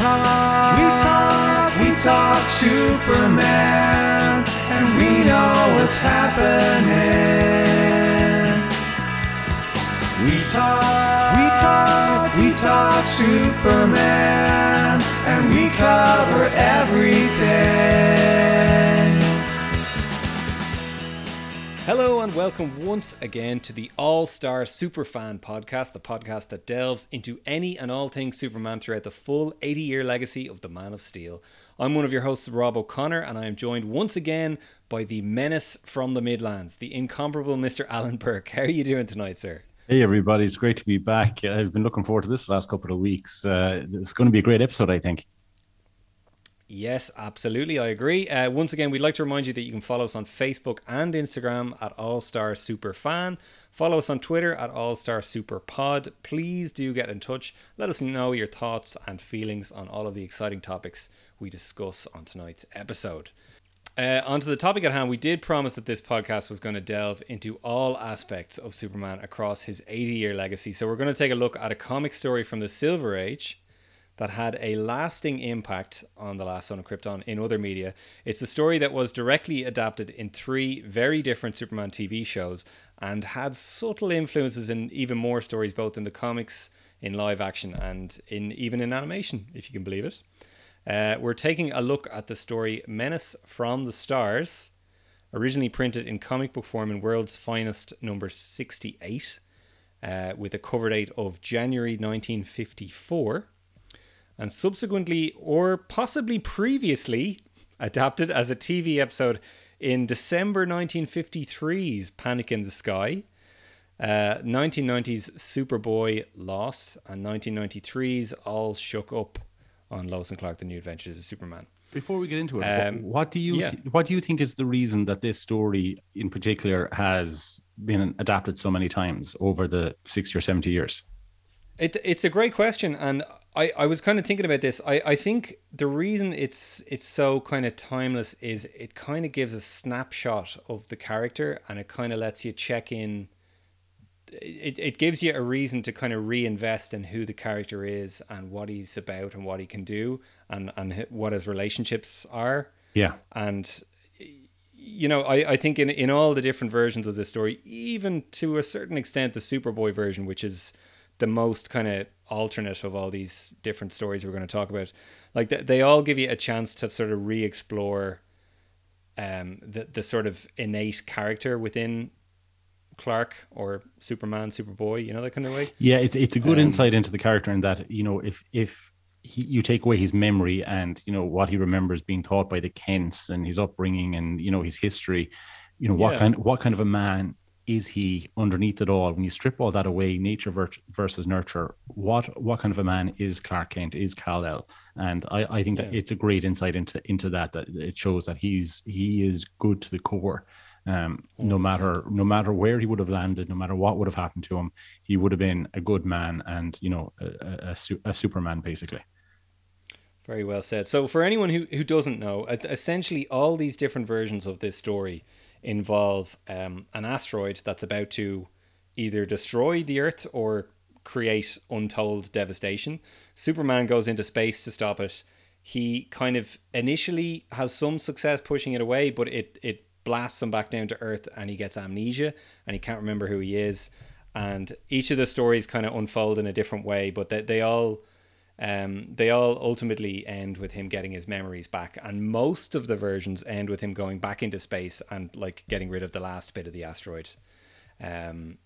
talk, we talk, we talk Superman, and we know what's happening. We talk, we talk, we talk Superman, and we cover everything. Hello and welcome once again to the All Star Superfan podcast, the podcast that delves into any and all things Superman throughout the full 80 year legacy of the Man of Steel. I'm one of your hosts, Rob O'Connor, and I am joined once again by the menace from the Midlands, the incomparable Mr. Alan Burke. How are you doing tonight, sir? Hey everybody, it's great to be back. I've been looking forward to this last couple of weeks. Uh, it's going to be a great episode, I think. Yes, absolutely. I agree. Uh, once again, we'd like to remind you that you can follow us on Facebook and Instagram at All Star Super Fan. Follow us on Twitter at All Star Super Pod. Please do get in touch. Let us know your thoughts and feelings on all of the exciting topics we discuss on tonight's episode. Uh, on to the topic at hand, we did promise that this podcast was going to delve into all aspects of Superman across his 80 year legacy. So, we're going to take a look at a comic story from the Silver Age that had a lasting impact on The Last Son of Krypton in other media. It's a story that was directly adapted in three very different Superman TV shows and had subtle influences in even more stories, both in the comics, in live action, and in even in animation, if you can believe it. Uh, we're taking a look at the story Menace from the Stars, originally printed in comic book form in World's Finest number 68, uh, with a cover date of January 1954 and subsequently or possibly previously adapted as a TV episode in December 1953's Panic in the Sky, uh, 1990's Superboy Lost, and 1993's All Shook Up on Lois and Clark: The New Adventures of Superman. Before we get into it, Um, what do you yeah. what do you think is the reason that this story in particular has been adapted so many times over the sixty or seventy years? It, it's a great question, and I, I was kind of thinking about this. I, I think the reason it's it's so kind of timeless is it kind of gives a snapshot of the character, and it kind of lets you check in. It, it gives you a reason to kind of reinvest in who the character is and what he's about and what he can do and and what his relationships are Yeah, and you know I, I think in in all the different versions of this story even to a certain extent the superboy version which is the most kind of alternate of all these different stories we're going to talk about like they, they all give you a chance to sort of re-explore um the the sort of innate character within clark or superman superboy you know that kind of way yeah, it's it's a good Um, insight into the character in that you know if if he, you take away his memory and you know what he remembers being taught by the Kents and his upbringing and you know his history, you know what Yeah. kind what kind of a man is he underneath it all? When you strip all that away, nature versus nurture, what what kind of a man is Clark Kent? Is Kal El? And I, I think that Yeah. it's a great insight into into that. That it shows that he's he is good to the core. Um, no matter no matter where he would have landed, no matter what would have happened to him, he would have been a good man and you know a, a, a, su- a Superman basically. Very well said. So, for anyone who, who doesn't know, essentially all these different versions of this story involve um, an asteroid that's about to either destroy the Earth or create untold devastation. Superman goes into space to stop it. He kind of initially has some success pushing it away, but it, it blasts him back down to Earth and he gets amnesia and he can't remember who he is. And each of the stories kind of unfold in a different way, but they, they all um, they all ultimately end with him getting his memories back, and most of the versions end with him going back into space and like getting rid of the last bit of the asteroid. Um,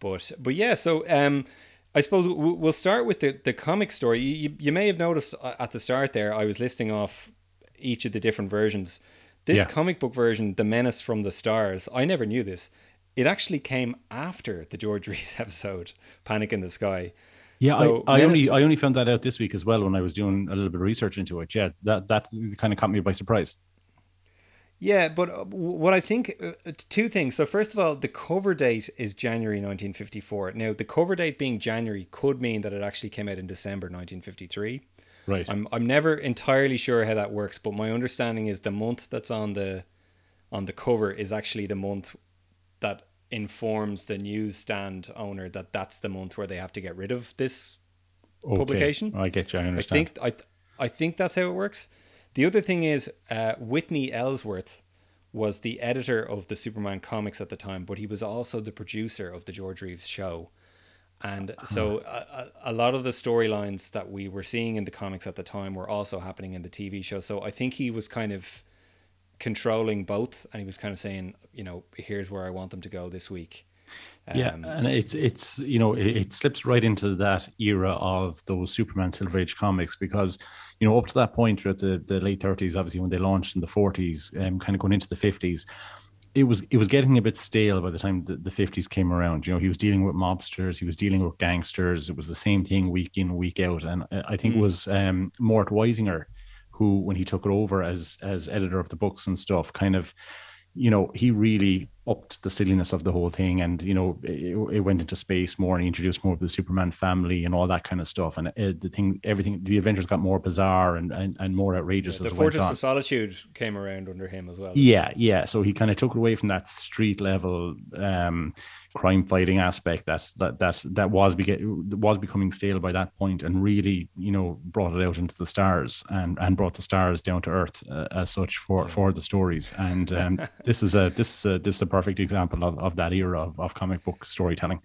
but but yeah, so um, I suppose we'll start with the the comic story. You, you, may have noticed uh, at the start there, I was listing off each of the different versions. This Yeah. comic book version, The Menace from the Stars, I never knew this. It actually came after the George Reeves episode, Panic in the Sky. Yeah, So I, I only I only found that out this week as well when I was doing a little bit of research into it. Yeah, that that kind of caught me by surprise. Yeah, but uh, what I think, uh, uh, two things. So, first of all, the cover date is January 1954. Now, the cover date being January could mean that it actually came out in December 1953. Right. I'm I'm never entirely sure how that works, but my understanding is the month that's on the on the cover is actually the month that informs the newsstand owner that that's the month where they have to get rid of this Okay. publication. I get you. I understand. I think I I think that's how it works. The other thing is uh, Whitney Ellsworth was the editor of the Superman comics at the time, but he was also the producer of the George Reeves show. And so a, a lot of the storylines that we were seeing in the comics at the time were also happening in the TV show. So I think he was kind of controlling both and he was kind of saying, you know, here's where I want them to go this week. Yeah, Um, and it's it's you know it, it slips right into that era of those Superman Silver Age comics because you know up to that point at the, the late thirties, obviously when they launched in the forties, um, kind of going into the fifties, it was it was getting a bit stale by the time the, 50s came around you know he was dealing with mobsters he was dealing with gangsters it was the same thing week in week out and uh, i think it was um mort weisinger who when he took it over as as editor of the books and stuff kind of you know he really upped the silliness of the whole thing and you know it, it went into space more and he introduced more of the superman family and all that kind of stuff and it, the thing everything the adventures got more bizarre and and, and more outrageous the as went Fortress on. of Solitude came around under him as well. Yeah, yeah. So he kind of took it away from that street level um, crime fighting aspect that that that that was beget, was becoming stale by that point, and really, you know, brought it out into the stars and and brought the stars down to earth uh, as such for for the stories. And um, this is a this is a, this is a perfect example of, of that era of, of comic book storytelling.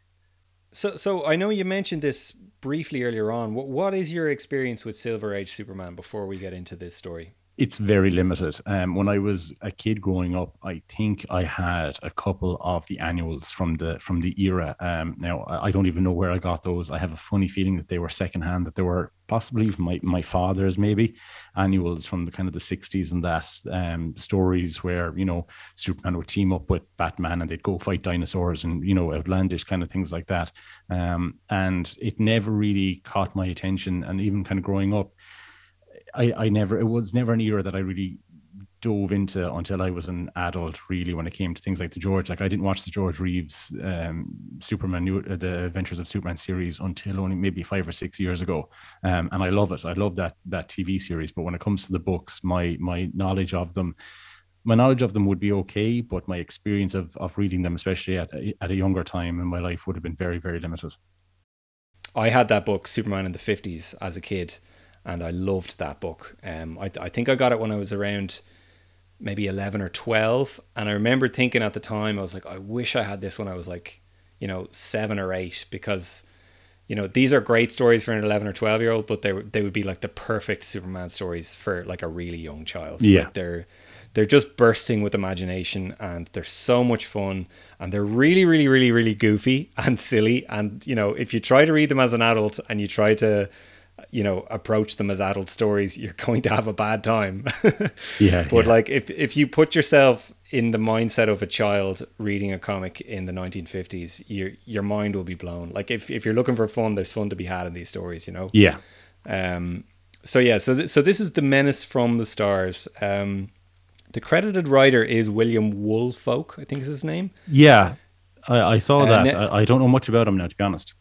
So, so I know you mentioned this briefly earlier on. What, what is your experience with Silver Age Superman before we get into this story? It's very limited. Um, when I was a kid growing up, I think I had a couple of the annuals from the from the era. Um, now I don't even know where I got those. I have a funny feeling that they were secondhand, that they were possibly my my father's maybe annuals from the kind of the sixties and that um, stories where you know Superman would team up with Batman and they'd go fight dinosaurs and you know outlandish kind of things like that. Um, and it never really caught my attention. And even kind of growing up. I, I never it was never an era that I really dove into until I was an adult really when it came to things like the George. Like I didn't watch the George Reeves um, Superman uh, the Adventures of Superman series until only maybe 5 or 6 years ago. Um, and I love it. I love that that TV series. But when it comes to the books my my knowledge of them my knowledge of them would be okay but my experience of of reading them especially at at a younger time in my life would have been very very limited. I had that book, Superman in the 50s, as a kid, and I loved that book. Um, I, I think I got it when I was around maybe 11 or 12. And I remember thinking at the time, I was like, I wish I had this when I was like, you know, seven or eight, because, you know, these are great stories for an 11 or 12 year old, but they, they would be like the perfect Superman stories for like a really young child. Yeah. Like they're, they're just bursting with imagination and they're so much fun and they're really really really really goofy and silly and you know if you try to read them as an adult and you try to you know approach them as adult stories you're going to have a bad time. Yeah, but yeah. like if if you put yourself in the mindset of a child reading a comic in the 1950s your your mind will be blown. Like if if you're looking for fun there's fun to be had in these stories you know? Yeah. Um, so yeah, so th- so this is the Menace from the Stars. Um, the credited writer is William Woolfolk, I think is his name. yeah I, I saw Uh, that. ne- I, I don't know much about him now to be honest.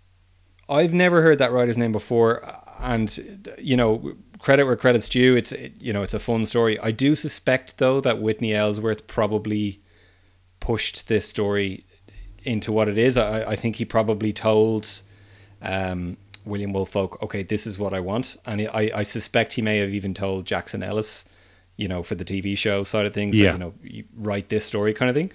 I've never heard that writer's name before, and you know, credit where credit's due. It's it, you know, it's a fun story. I do suspect though that Whitney Ellsworth probably pushed this story into what it is. I, I think he probably told um, William Woolfolk, okay, this is what I want, and he, I I suspect he may have even told Jackson Gillis, you know, for the TV show side of things, that, Yeah. you know, you write this story kind of thing.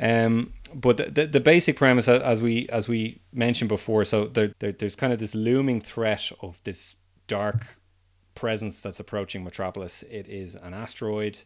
Um, but the, the, basic premise, as we as we mentioned before, so there, there there's kind of this looming threat of this dark presence that's approaching Metropolis. It is an asteroid.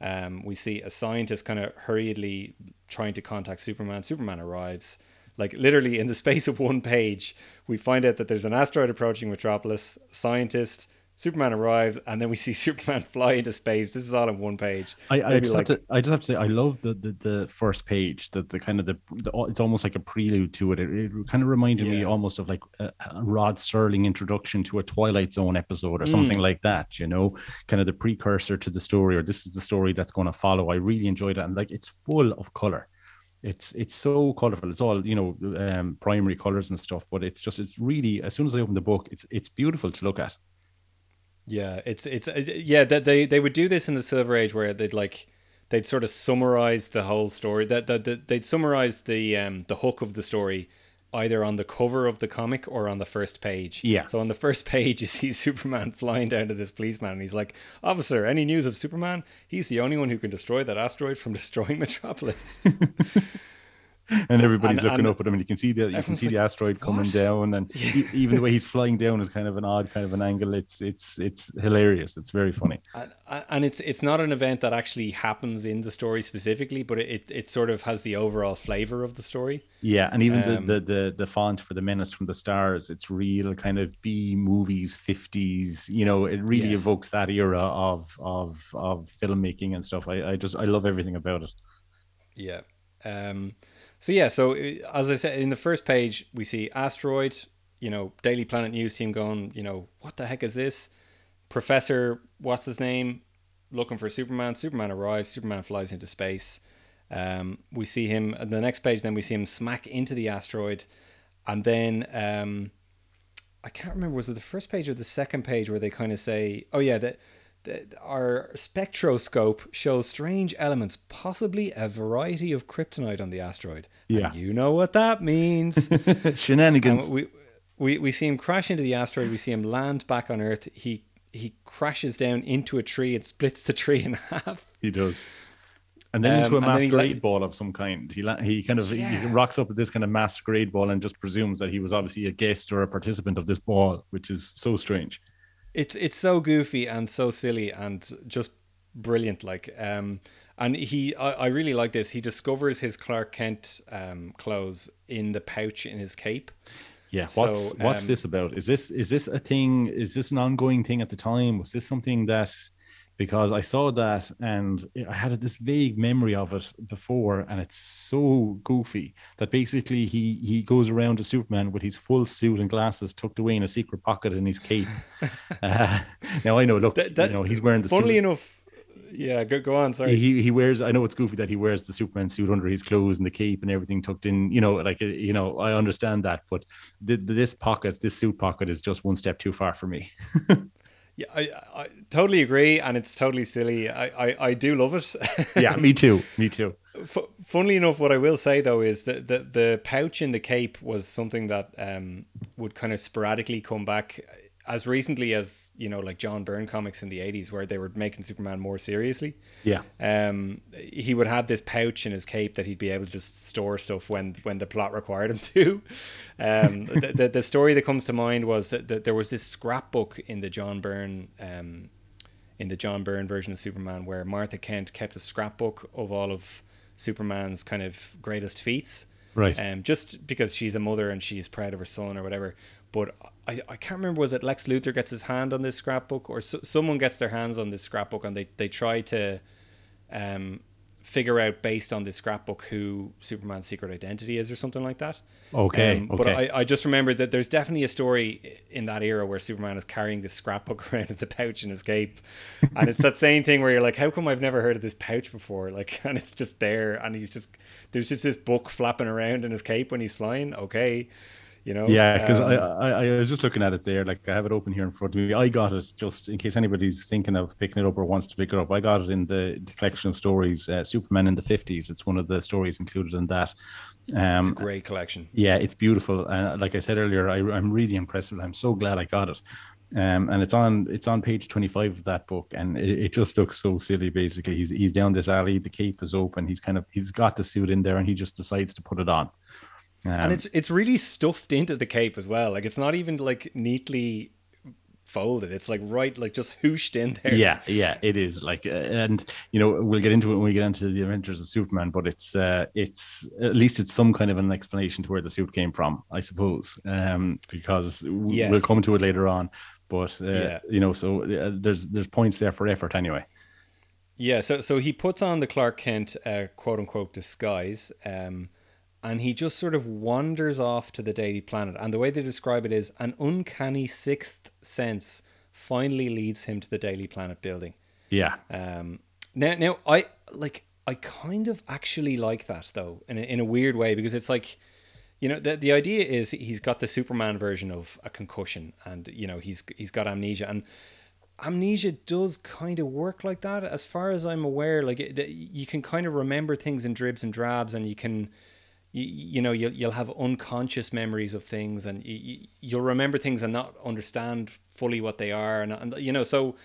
Um, we see a scientist kind of hurriedly trying to contact Superman. Superman arrives. Like literally in the space of one page, we find out that there's an asteroid approaching Metropolis. Scientist, Superman arrives, and then we see Superman fly into space. This is all in one page. I, I just like- have to I just have to say I love the the, the first page the the kind of the, the it's almost like a prelude to it. It, it kind of reminded me almost of like a, a Rod Serling introduction to a Twilight Zone episode or Mm. something like that. You know, kind of the precursor to the story or this is the story that's going to follow. I really enjoyed it and like it's full of color. It's it's so colorful. It's all you know, um, primary colors and stuff. But it's just it's really as soon as I open the book, it's it's beautiful to look at. Yeah, it's it's uh, yeah that they they would do this in the Silver Age where they'd like they'd sort of summarize the whole story that that that they'd summarize the um the hook of the story either on the cover of the comic or on the first page. Yeah. So on the first page, you see Superman flying down to this policeman, and he's like, "Officer, any news of Superman? He's the only one who can destroy that asteroid from destroying Metropolis." and everybody's And- looking and up at him, and you can see the you can see the asteroid coming "What?" down, and even the way he's flying down is kind of an odd kind of an angle. It's it's it's hilarious. It's very funny. and, and it's it's not an event that actually happens in the story specifically, but it, it, it sort of has the overall flavor of the story. Yeah, and even Um, the, the the the font for the Menace from the Stars, it's real kind of B movies, fifties. You know, it really Yes. evokes that era of of of filmmaking and stuff. I, I just I love everything about it. Yeah. Um, so yeah, so uh, as I said in the first page, we see asteroid. You know, Daily Planet news team going. You know, what the heck is this? Professor, what's his name? Looking for Superman. Superman arrives. Superman flies into space. Um, we see him. The next page, then we see him smack into the asteroid, and then um, I can't remember was it the first page or the second page where they kind of say, "Oh yeah, that." That Our spectroscope shows strange elements, possibly a variety of kryptonite on the asteroid. And Yeah. you know what that means. Shenanigans. And we, we we see him crash into the asteroid. We see him land back on Earth. He he crashes down into a tree and splits the tree in half. He does. And then into a Um, and masquerade let- ball of some kind. He la- he kind of he rocks up at this kind of masquerade ball and just presumes that he was obviously a guest or a participant of this ball, which is so strange. It's it's so goofy and so silly and just brilliant. Like um, and he I, I really like this. He discovers his Clark Kent um clothes in the pouch in his cape. Yeah. So, What's what's um, this about? Is this is this a thing? Is this an ongoing thing at the time? Was this something that because I saw that and I had this vague memory of it before, and it's so goofy that basically he he goes around to Superman with his full suit and glasses tucked away in a secret pocket in his cape. uh, now I know, look, That- that- you know, he's wearing the Funnily suit. enough, yeah. Go go on. Sorry. He he wears. I know it's goofy that he wears the Superman suit under his clothes and the cape and everything tucked in. You know, like uh, you know, I understand that, but the, this pocket, this suit pocket, is just one step too far for me. Yeah, I, I totally agree, and it's totally silly. I, I, I do love it. yeah, me too. Me too. F- funnily enough, what I will say though is that the, the pouch in the cape was something that um, would kind of sporadically come back as recently as you know, like John Byrne comics in the '80s, where they were making Superman more seriously. Yeah. Um, he would have this pouch in his cape that he'd be able to just store stuff when when the plot required him to. Um, the, the the story that comes to mind was that, that there was this scrapbook in the John Byrne um, in the John Byrne version of Superman where Martha Kent kept a scrapbook of all of Superman's kind of greatest feats. Right. Um, just because she's a mother and she's proud of her son or whatever. But I, I can't remember was it Lex Luthor gets his hand on this scrapbook or so, someone gets their hands on this scrapbook and they, they try to um, figure out based on this scrapbook who Superman's secret identity is or something like that. Okay, Um, But. I, I just remembered that there's definitely a story in that era where Superman is carrying this scrapbook around in the pouch in his cape. And it's that same thing where you're like, how come I've never heard of this pouch before? Like, and it's just there and he's just, there's just this book flapping around in his cape when he's flying. Okay. You know? Yeah, because Um, I, I I was just looking at it there, like I have it open here in front of me. I got it just in case anybody's thinking of picking it up or wants to pick it up. I got it in the, the collection of stories, uh, Superman in the fifties. It's one of the stories included in that. Um, It's a great collection. yeah, it's beautiful, and like I said earlier, I, I'm really impressed. I'm so glad I got it. Um, and it's on it's on page 25 of that book, and it, it just looks so silly. Basically, he's he's down this alley, the cape is open, he's kind of he's got the suit in there, and he just decides to put it on. Um, and it's it's really stuffed into the cape as well. Like it's not even like neatly folded. It's like right, like just hooshed in there. yeah yeah it is like uh, and you know we'll get into it when we get into the adventures of superman but it's uh it's at least it's some kind of an explanation to where the suit came from i suppose um because w- we'll come to it later on but uh, Yeah. you know so uh, there's there's points there for effort anyway Yeah, so so he puts on the Clark Kent uh, quote unquote disguise, um, and he just sort of wanders off to the Daily Planet. And the way they describe it is an uncanny sixth sense finally leads him to the Daily Planet building. yeah Um, now, now I like I kind of actually like that though in a, in a weird way because it's like, you know, the the idea is he's got the Superman version of a concussion and you know he's he's got amnesia and amnesia does kind of work like that as far as I'm aware. Like it, you can kind of remember things in dribs and drabs and you can. You, you know you'll, you'll have unconscious memories of things and you, you'll remember things and not understand fully what they are and, and you know so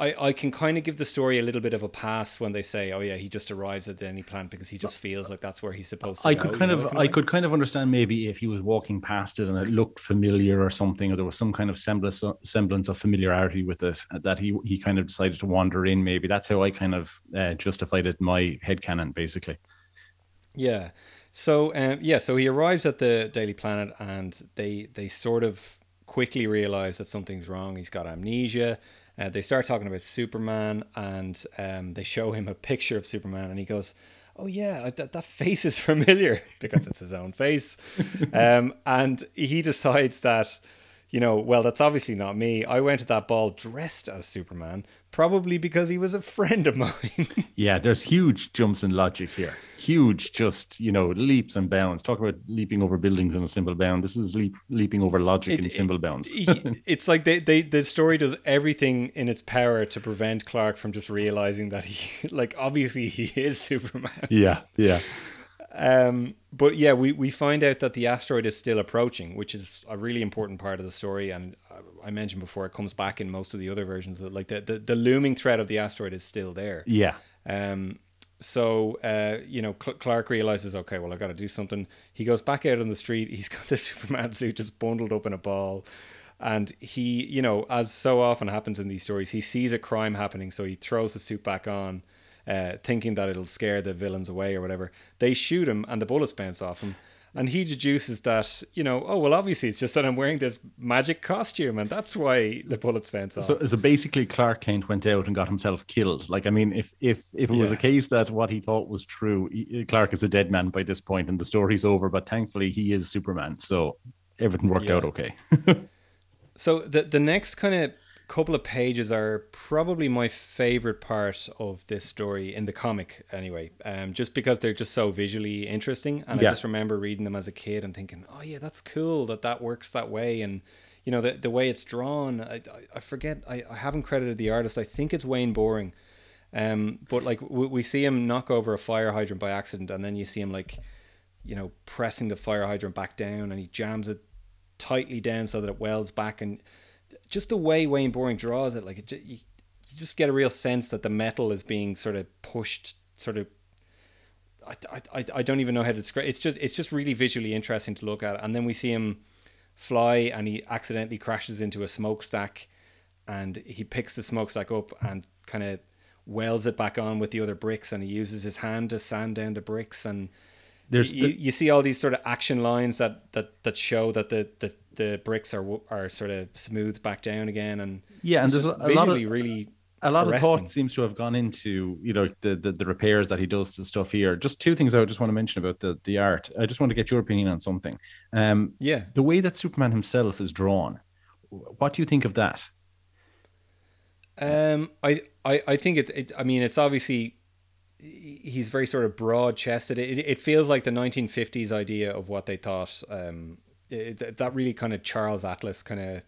I, I can kind of give the story a little bit of a pass when they say, "Oh yeah, he just arrives at any plant because he just feels like that's where he's supposed to." I go, could you kind know, of, I could kind of understand maybe if he was walking past it and it looked familiar or something, or there was some kind of semblance semblance of familiarity with it that he he kind of decided to wander in. Maybe that's how I kind of uh, justified it in my head canon, basically. Yeah. So um, yeah, so he arrives at the Daily Planet, and they they sort of quickly realize that something's wrong. He's got amnesia. Uh, they start talking about Superman, and um, they show him a picture of Superman, and he goes, "Oh yeah, that that face is familiar because it's his own face." um, and he decides that, you know, well, that's obviously not me. I went to that ball dressed as Superman, probably because he was a friend of mine. Yeah, there's huge jumps in logic here. Huge, just you know, leaps and bounds. Talk about leaping over buildings in a simple bound. This is leap, leaping over logic It- in simple bounds. he- it's like they, they the story does everything in its power to prevent Clark from just realizing that he like obviously he is Superman. yeah, yeah, Um, but yeah, we, we find out that the asteroid is still approaching, which is a really important part of the story. And I mentioned before, it comes back in most of the other versions. That like the, the, the looming threat of the asteroid is still there. yeah. Um, so uh, you know, Cl- Clark realizes, okay, well, I got to do something. He goes back out on the street. He's got the Superman suit just bundled up in a ball, and he, you know, as so often happens in these stories, he sees a crime happening, so he throws the suit back on, uh, thinking that it'll scare the villains away or whatever. They shoot him, and the bullets bounce off him. And he deduces that, you know, oh well, obviously it's just that I'm wearing this magic costume, and that's why the bullets bounce off. So, so basically, Clark Kent went out and got himself killed. Like, I mean, if if if it was Yeah. a case that what he thought was true, he- Clark is a dead man by this point, and the story's over. But thankfully, he is Superman, so everything worked Yeah. out okay. So the the next kind of couple of pages are probably my favorite part of this story in the comic anyway. Um, just because they're just so visually interesting, and I just remember reading them as a kid and thinking, oh yeah, that's cool that that works that way, and you know the the way it's drawn. I I, I forget I, I haven't credited the artist. I think it's Wayne Boring. Um, but like we, we see him knock over a fire hydrant by accident, and then you see him like, you know, pressing the fire hydrant back down, and he jams it tightly down so that it welds back and just the way Wayne Boring draws it like it you, you just get a real sense that the metal is being sort of pushed sort of I, I, I- don't even know how to describe it's just it's just really visually interesting to look at. And then we see him fly and he accidentally crashes into a smokestack and he picks the smokestack up and kind of welds it back on with the other bricks and he uses his hand to sand down the bricks and There's you, the- you see all these sort of action lines that that that show that the the, the bricks are are sort of smoothed back down again and Yeah, and there's a- lot of- really a lot of thought seems to have gone into you know the, the the repairs that he does to stuff here. Just two things I just want to mention about the the art. I just want to get your opinion on something. Um, yeah the way that Superman himself is drawn. What do you think of that? Um, I, I, I think it, it. I mean, it's obviously he's very sort of broad chested. It, it feels like the 1950s idea of what they thought. Um, it, that really kind of Charles Atlas kind of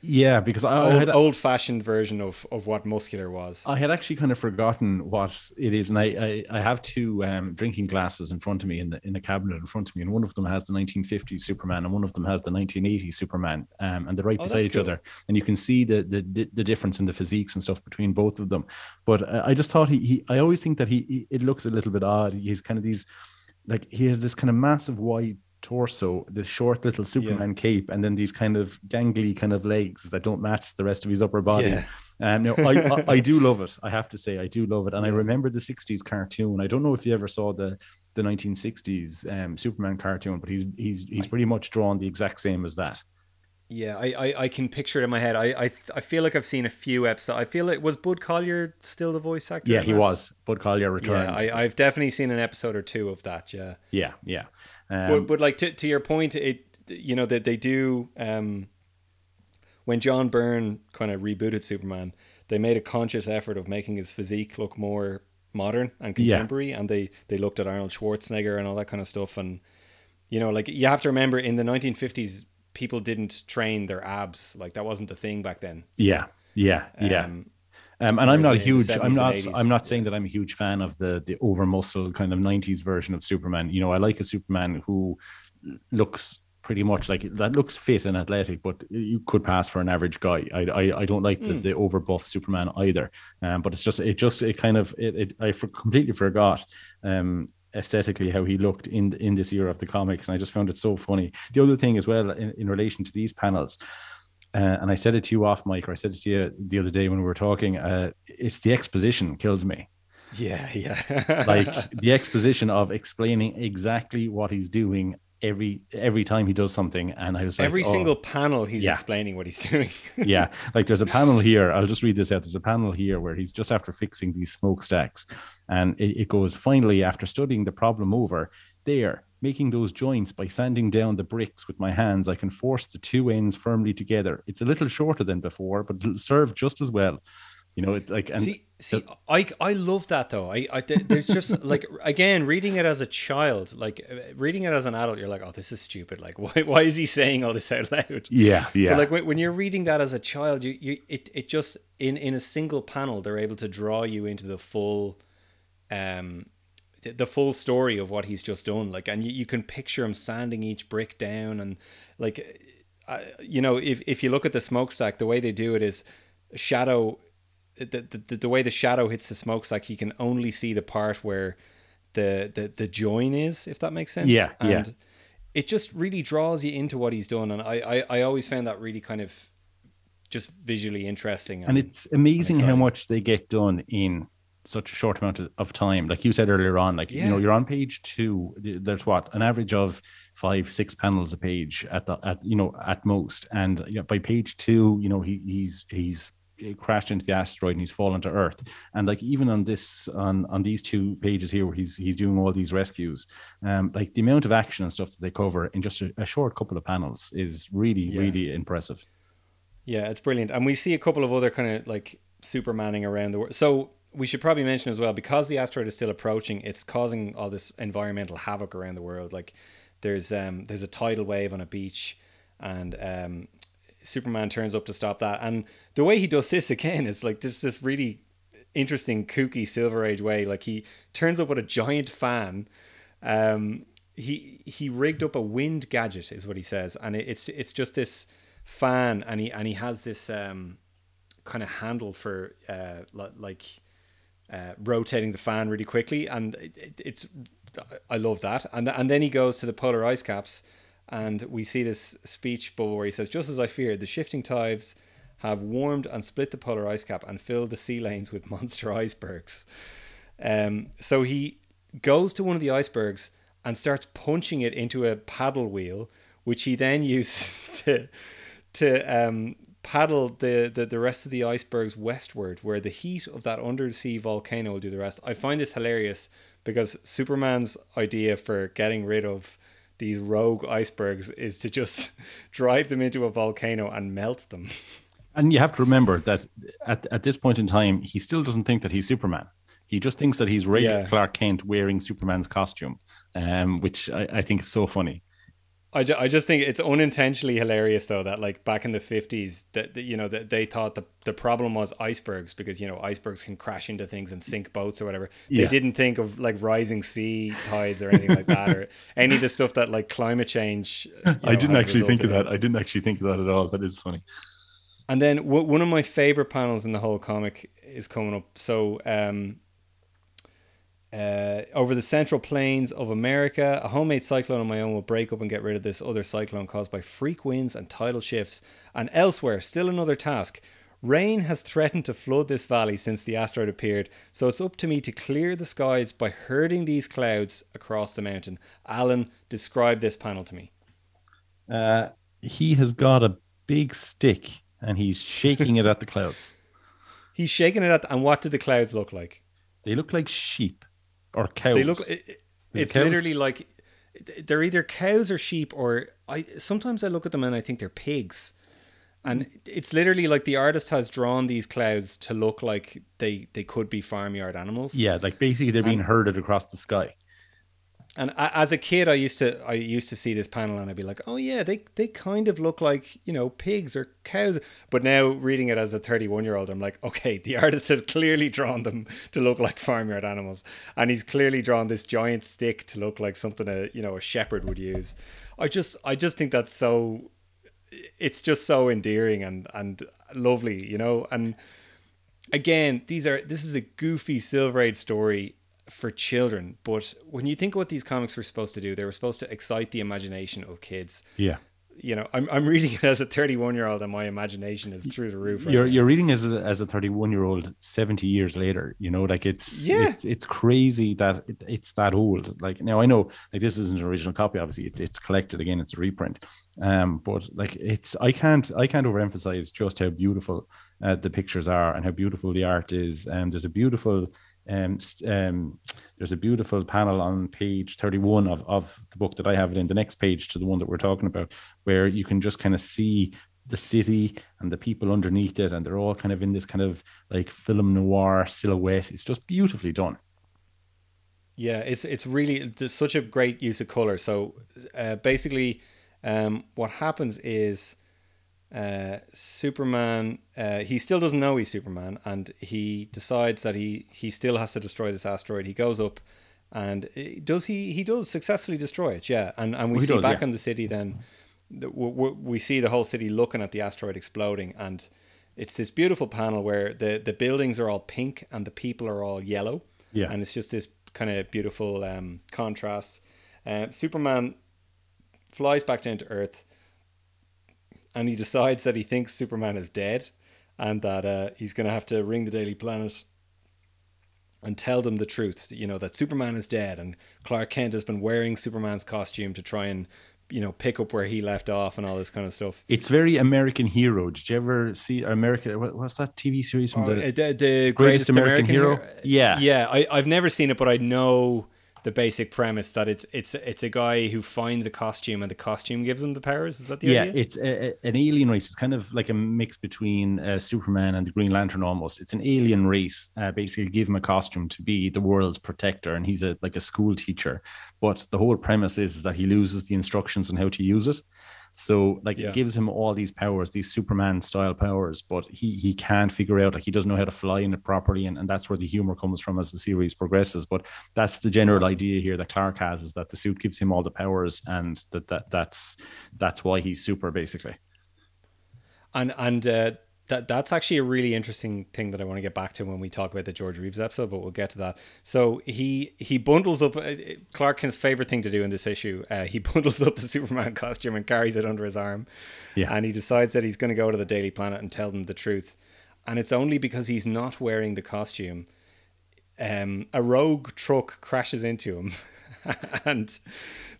Yeah, because I, I old, had old fashioned version of of what muscular was. I had actually kind of forgotten what it is, and I I, I have two um, drinking glasses in front of me in the in the cabinet in front of me, and one of them has the 1950s Superman, and one of them has the 1980s Superman, um, and they're right Oh, beside each cool. other, and you can see the, the the difference in the physiques and stuff between both of them. But uh, I just thought he, he I always think that he, he it looks a little bit odd. He's kind of these like he has this kind of massive wide torso, this short little Superman cape, and then these kind of gangly kind of legs that don't match the rest of his upper body. Yeah. Um, no, I, I I do love it. I have to say, I do love it, and I remember the '60s cartoon. I don't know if you ever saw the the 1960s um, Superman cartoon, but he's he's he's pretty much drawn the exact same as that. Yeah, I, I, I can picture it in my head. I, I I feel like I've seen a few episodes. I feel like was Bud Collyer still the voice actor? Yeah, he was. Bud Collyer returned. Yeah, I, I've definitely seen an episode or two of that. Yeah. yeah, yeah. Um, but but like to, to your point it you know that they do um when John Byrne kind of rebooted Superman they made a conscious effort of making his physique look more modern and Yeah. contemporary and they they looked at Arnold Schwarzenegger and all that kind of stuff and you know like you have to remember in the 1950s people didn't train their abs like that wasn't the thing back then yeah, yeah, yeah. Um, and I'm not a huge. I'm not. I'm not saying that I'm a huge fan of the the over muscle kind of '90s version of Superman. You know, I like a Superman who looks pretty much like that looks fit and athletic, but you could pass for an average guy. I I, I don't like the, the over buff Superman either. Um, but it's just it just it kind of it, it I for, completely forgot um aesthetically how he looked in in this era of the comics, and I just found it so funny. The other thing as well in, in relation to these panels. Uh, and I said it to you off mic, or I said it to you the other day when we were talking. Uh, it's the exposition kills me Yeah, yeah. like the exposition of explaining exactly what he's doing every every time he does something and i was like every oh, single panel he's Yeah. explaining what he's doing. yeah like there's a panel here i'll just read this out there's a panel here where he's just after fixing these smokestacks and it, it goes finally after studying the problem over there making those joints by sanding down the bricks with my hands i can force the two ends firmly together it's a little shorter than before but it'll serve just as well you know it's like and see, see, I I love that though. I, I there's just like again reading it as a child, like uh, reading it as an adult, you're like, oh, this is stupid. Like, why why is he saying all this out loud? yeah yeah But like when, when you're reading that as a child, you, you it, it just in in a single panel they're able to draw you into the full um the- full story of what he's just done like and you, you can picture him sanding each brick down and like uh, you know if if you look at the smokestack the way they do it is shadow the, the, the way the shadow hits the smokestack you can only see the part where the the, the join is if that makes sense Yeah, yeah. and it just really draws you into what he's done and I, I i always found that really kind of just visually interesting and it's amazing how much they get done in such a short amount of, time like you said earlier on like you know you're on page two there's what an average of five six panels a page at the at you know at most and you know, by page two you know he he's he's crashed into the asteroid and he's fallen to earth and like even on this on on these two pages here where he's he's doing all these rescues um like the amount of action and stuff that they cover in just a, a short couple of panels is really Yeah. really impressive Yeah, it's brilliant. And we see a couple of other kind of like Supermaning around the world. So we should probably mention as well, because the asteroid is still approaching, it's causing all this environmental havoc around the world. Like there's um there's a tidal wave on a beach and um Superman turns up to stop that. And the way he does this again is like there's this really interesting kooky silver age way. Like he turns up with a giant fan. Um he he rigged up a wind gadget is what he says and it, it's it's just this fan and he and he has this um kind of handle for uh like uh, rotating the fan really quickly and it, it, it's I love that. And and then he goes to the polar ice caps and we see this speech bubble where he says just as I feared the shifting tides have warmed and split the polar ice cap and filled the sea lanes with monster icebergs. Um, so he goes to one of the icebergs and starts punching it into a paddle wheel, which he then uses to to um, paddle the, the the rest of the icebergs westward, where the heat of that undersea volcano will do the rest. I find this hilarious because Superman's idea for getting rid of these rogue icebergs is to just drive them into a volcano and melt them. And you have to remember that at, at this point in time, he still doesn't think that he's Superman. He just thinks that he's regular Yeah. Clark Kent wearing Superman's costume, um, which I, I think is so funny. I, ju- I just think it's unintentionally hilarious though that like back in the 50s that, that you know that they thought the, the problem was icebergs because you know icebergs can crash into things and sink boats or whatever they Yeah. didn't think of like rising sea tides or anything like that or any of the stuff that like climate change you I know, didn't actually think of that. I didn't actually think of that at all. That is funny. And then w- one of my favorite panels in the whole comic is coming up. So, um, uh, over the central plains of America, a homemade cyclone on my own will break up and get rid of this other cyclone caused by freak winds and tidal shifts. And elsewhere, still another task. Rain has threatened to flood this valley since the asteroid appeared, so it's up to me to clear the skies by herding these clouds across the mountain. Alan, describe this panel to me. Uh, he has got a big stick and he's shaking it at the clouds. He's shaking it at, and what do the clouds look like? They look like sheep or cows. They look. It, it- it it's cows? literally like they're either cows or sheep, or I. Sometimes I look at them and I think they're pigs, and it's literally like the artist has drawn these clouds to look like they they could be farmyard animals. yeah, like basically they're being herded across the sky. And as a kid, I used to I used to see this panel and I'd be like, oh yeah, they they kind of look like you know pigs or cows. But now reading it as a 31 year old, I'm like, okay, the artist has clearly drawn them to look like farmyard animals, and he's clearly drawn this giant stick to look like something a you know a shepherd would use. I just I just think that's so. It's just so endearing and and lovely, you know, and again, these are this is a goofy Silver Age story for children, but when you think what these comics were supposed to do, they were supposed to excite the imagination of kids. Yeah. You know, I'm, I'm reading it as a 31 year old, and my imagination is through the roof. Right you're now. you're reading as a, as a 31 year old 70 years later you know like it's Yeah. it's it's crazy that it, it's that old like now i know like this isn't an original copy obviously it, it's collected again it's a reprint um but like it's i can't i can't overemphasize just how beautiful uh, the pictures are and how beautiful the art is and there's a beautiful um, um, there's a beautiful panel on page 31 of, of the book that I have it in the next page to the one that we're talking about, where you can just kind of see the city and the people underneath it, and they're all kind of in this kind of like film noir silhouette. It's just beautifully done. Yeah, it's it's really there's such a great use of color. So uh, basically, um, what happens is uh, Superman uh, he still doesn't know he's Superman, and he decides that he he still has to destroy this asteroid. He goes up, and uh, does he he does successfully destroy it? Yeah, and and we Well, see does, back yeah. in the city then. the- w- w- We see the whole city looking at the asteroid exploding, and it's this beautiful panel where the the buildings are all pink and the people are all yellow Yeah. and it's just this kind of beautiful um, contrast. Uh, Superman flies back down to Earth, and he decides that he thinks Superman is dead, and that uh, he's going to have to ring the Daily Planet and tell them the truth. You know that Superman is dead, and Clark Kent has been wearing Superman's costume to try and you know pick up where he left off and all this kind of stuff. It's very American Hero. Did you ever see America? What, what's that TV series from Oh, the? uh, the, the greatest, American, hero. Yeah. yeah. I, I've never seen it, but I know the basic premise that it's it's it's a guy who finds a costume and the costume gives him the powers. Is that the yeah, idea? it's a, a- an alien race. It's kind of like a mix between uh, Superman and the Green Lantern almost. It's an alien race. Uh, basically, give him a costume to be the world's protector, and he's a like a school teacher. But the whole premise is, is that he loses the instructions on how to use it. So like Yeah. it gives him all these powers, these Superman style powers, but he he can't figure out like he doesn't know how to fly in it properly, and, and that's where the humor comes from as the series progresses. But that's the general idea here that Clark has is that the suit gives him all the powers, and that that that's that's why he's super basically. and and uh, that that's actually a really interesting thing that I want to get back to when we talk about the George Reeves episode, but we'll get to that. So he he bundles up uh, Clark Kent's favorite thing to do in this issue. Uh, he bundles up the Superman costume and carries it under his arm, Yeah. and he decides that he's going to go to the Daily Planet and tell them the truth. And it's only because he's not wearing the costume. Um, a rogue truck crashes into him, and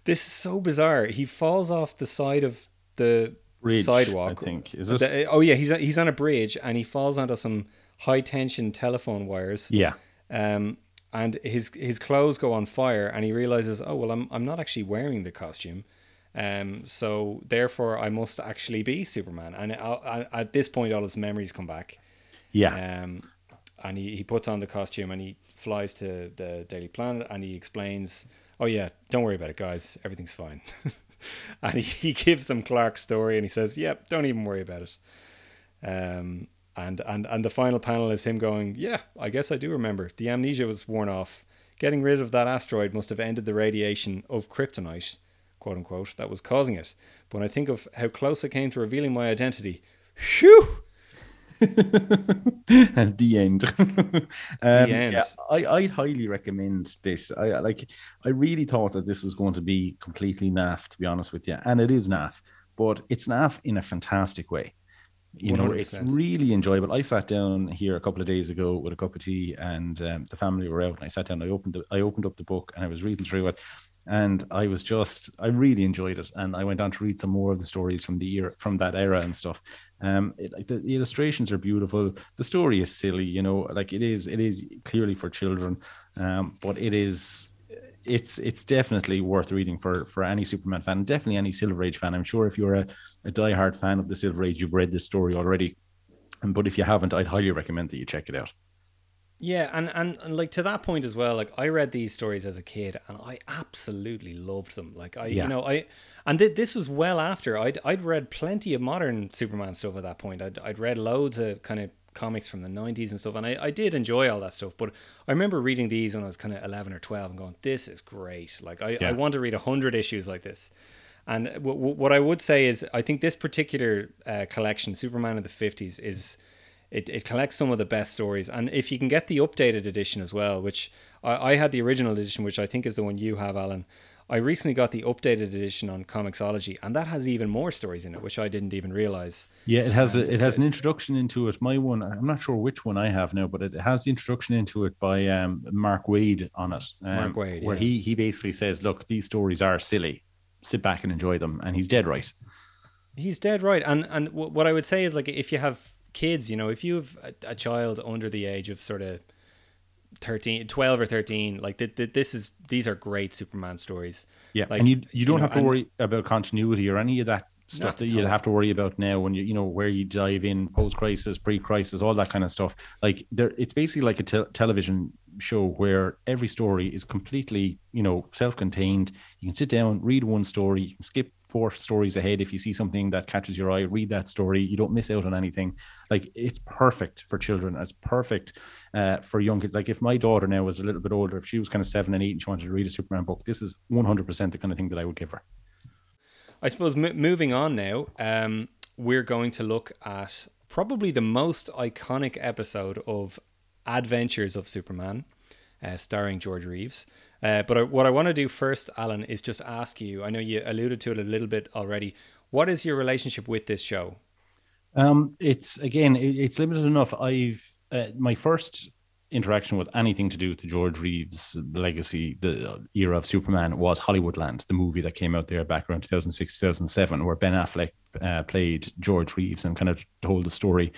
this is so bizarre. He falls off the side of the Bridge, sidewalk. I think. Is it? The- oh yeah, he's he's on a bridge and he falls onto some high tension telephone wires. Yeah. Um, and his his clothes go on fire, and he realizes, oh well, I'm I'm not actually wearing the costume. Um, so therefore, I must actually be Superman. And I, I, at this point, all his memories come back. Yeah. Um, and he, he puts on the costume and he flies to the Daily Planet and he explains, oh yeah, don't worry about it, guys. Everything's fine. and he, he gives them Clark's story and he says, yep, don't even worry about it. Um, and, and, and the final panel is him going, yeah, I guess I do remember. The amnesia was worn off. Getting rid of that asteroid must have ended the radiation of kryptonite, quote unquote, that was causing it. But when I think of how close I came to revealing my identity, whew! At the end. um, end. Yeah, I, I highly recommend this. I like. I really thought that this was going to be completely naff, to be honest with you, and it is naff, but it's naff in a fantastic way. You know, it's really enjoyable. I sat down here a couple of days ago with a cup of tea, and um, the family were out, and I sat down. I opened the, I opened up the book, and I was reading through it, and I was just I really enjoyed it, and I went on to read some more of the stories from the year from that era and stuff. Um, it, like the, the illustrations are beautiful. The story is silly, you know, like it is. It is clearly for children, um, but it is. It's it's definitely worth reading for for any Superman fan, definitely any Silver Age fan. I'm sure if you're a, a diehard fan of the Silver Age, you've read this story already. But if you haven't, I'd highly recommend that you check it out. Yeah, and, and and like to that point as well, like I read these stories as a kid and I absolutely loved them. Like I Yeah. you know, I and th- this was well after I'd I'd read plenty of modern Superman stuff at that point. I'd I'd read loads of kind of comics from the 90s and stuff and I, I did enjoy all that stuff, but I remember reading these when I was kind of 11 or 12 and going this is great. Like I, Yeah. I want to read 100 issues like this. And w- w- what I would say is, I think this particular uh, collection, Superman of the 50s, is it, it collects some of the best stories. And if you can get the updated edition as well, which I, I had the original edition, which I think is the one you have, Alan. I recently got the updated edition on Comixology, and that has even more stories in it, which I didn't even realize. Yeah, it has a, it has an introduction into it. My one, I'm not sure which one I have now, but it has the introduction into it by um, Mark Waid on it. Um, Mark Waid, where yeah. he he basically says, "Look, these stories are silly. Sit back and enjoy them," and he's dead right. He's dead right. And and what I would say is like if you have kids, you know, if you have a, a child under the age of sort of 13, 12 or 13, like th- th- this is these are great Superman stories. Yeah, Like, and you you don't know, have to worry about continuity or any of that stuff that you have to worry about now when you you know where you dive in post crisis, pre crisis, all that kind of stuff. Like there, it's basically like a te- television show where every story is completely you know self contained. You can sit down, read one story, you can skip four stories ahead if you see something that catches your eye. Read that story. You don't miss out on anything. Like it's perfect for children. It's perfect uh, for young kids. Like if my daughter now was a little bit older, if she was kind of seven and eight and she wanted to read a Superman book, this is one hundred percent the kind of thing that I would give her. I suppose m- moving on now, um, we're going to look at probably the most iconic episode of Adventures of Superman, uh, starring George Reeves. Uh, but I, what I want to do first, Alan, is just ask you. I know you alluded to it a little bit already. What is your relationship with this show? Um, it's again, it, it's limited enough. I've uh, my first interaction with anything to do with the George Reeves legacy, the era of Superman, was Hollywoodland, the movie that came out there back around 2006, 2007, where Ben Affleck uh, played George Reeves and kind of told the story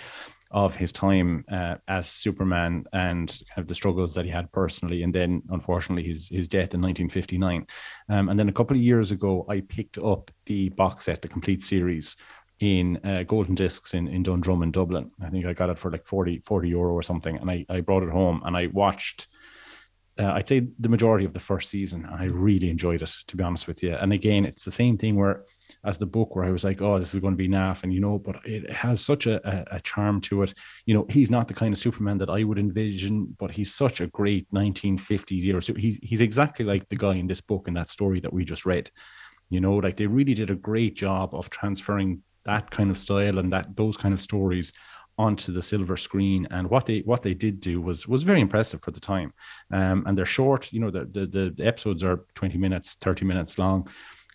of his time uh, as Superman and kind of the struggles that he had personally, and then unfortunately his his death in 1959. Um, and then a couple of years ago, I picked up the box set, the complete series in uh, golden discs in, in Dundrum in Dublin. I think I got it for like 40, 40 euro or something. And I, I brought it home and I watched, uh, I'd say the majority of the first season. I really enjoyed it, to be honest with you. And again, it's the same thing where, as the book, where I was like, oh, this is going to be naff. And, you know, but it has such a, a, a charm to it. You know, he's not the kind of Superman that I would envision, but he's such a great 1950s era. So he's, he's exactly like the guy in this book and that story that we just read. You know, like they really did a great job of transferring that kind of style and that those kind of stories onto the silver screen. And what they what they did do was was very impressive for the time. Um and they're short you know the the, the episodes are 20 minutes 30 minutes long.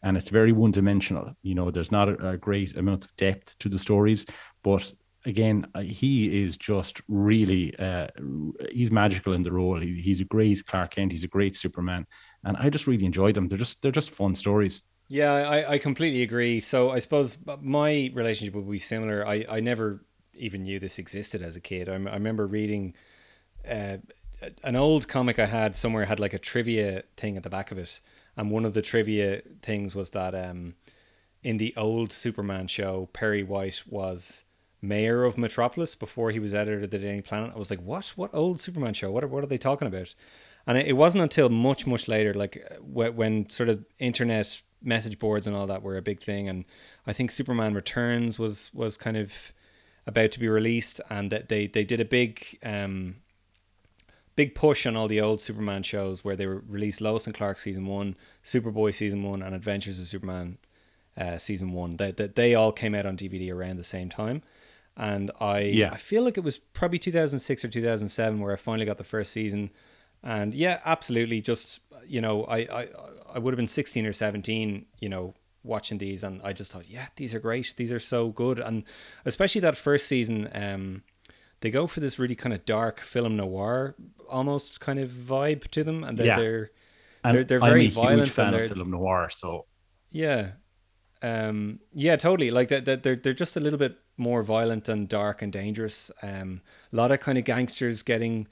And it's very one dimensional you know there's not a, a great amount of depth to the stories. But again uh, he is just really uh he's magical in the role. He, he's a great clark kent. He's a great superman. And i just really enjoyed them. They're just they're just fun stories. Yeah, I, I completely agree. So I suppose my relationship would be similar. I, I never even knew this existed as a kid. I, m- I remember reading uh, an old comic I had somewhere had like a trivia thing at the back of it, and one of the trivia things was that um, in the old Superman show, Perry White was mayor of Metropolis before he was editor of the Daily Planet. I was like, what? What old Superman show? What are, what are they talking about? And it wasn't until much, much later, like uh, when sort of internet message boards and all that were a big thing. And I think Superman Returns was was kind of about to be released, and that they they did a big um, big push on all the old Superman shows where they released Lois and Clark season one, Superboy season one, and Adventures of Superman uh, season one. That they, they all came out on DVD around the same time. And I Yeah. I feel like it was probably 2006 or 2007 where I finally got the first season. And yeah, absolutely. Just you know, I I I would have been 16 or 17. You know, watching these, and I just thought, yeah, these are great. These are so good, and especially that first season. Um, they go for this really kind of dark film noir almost kind of vibe to them, and they're Yeah. they're, they're, they're I'm very a huge violent fan and of they're film noir so yeah. Um, yeah, totally. Like that, that they're they're just a little bit more violent and dark and dangerous. Um, a lot of kind of gangsters getting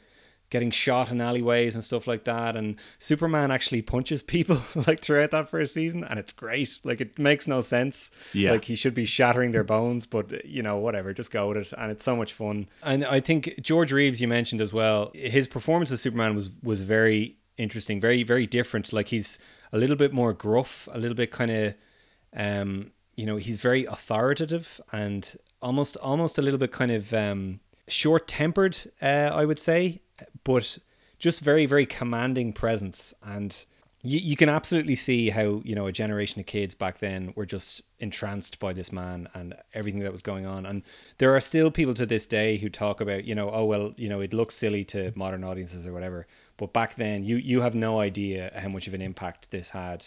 getting shot in alleyways and stuff like that. And Superman actually punches people like throughout that first season, and it's great. Like it makes no sense. Yeah. Like he should be shattering their bones, but you know, whatever, just go with it. And it's so much fun. And I think George Reeves, you mentioned as well, his performance as Superman was was very interesting, very very different. Like he's a little bit more gruff, a little bit kind of, um, you know, he's very authoritative and almost almost a little bit kind of um short tempered, uh, I would say, but just very, very commanding presence. And you, you can absolutely see how, you know, a generation of kids back then were just entranced by this man and everything that was going on. And there are still people to this day who talk about, you know, oh, well, you know, it looks silly to modern audiences or whatever. But back then, you, you have no idea how much of an impact this had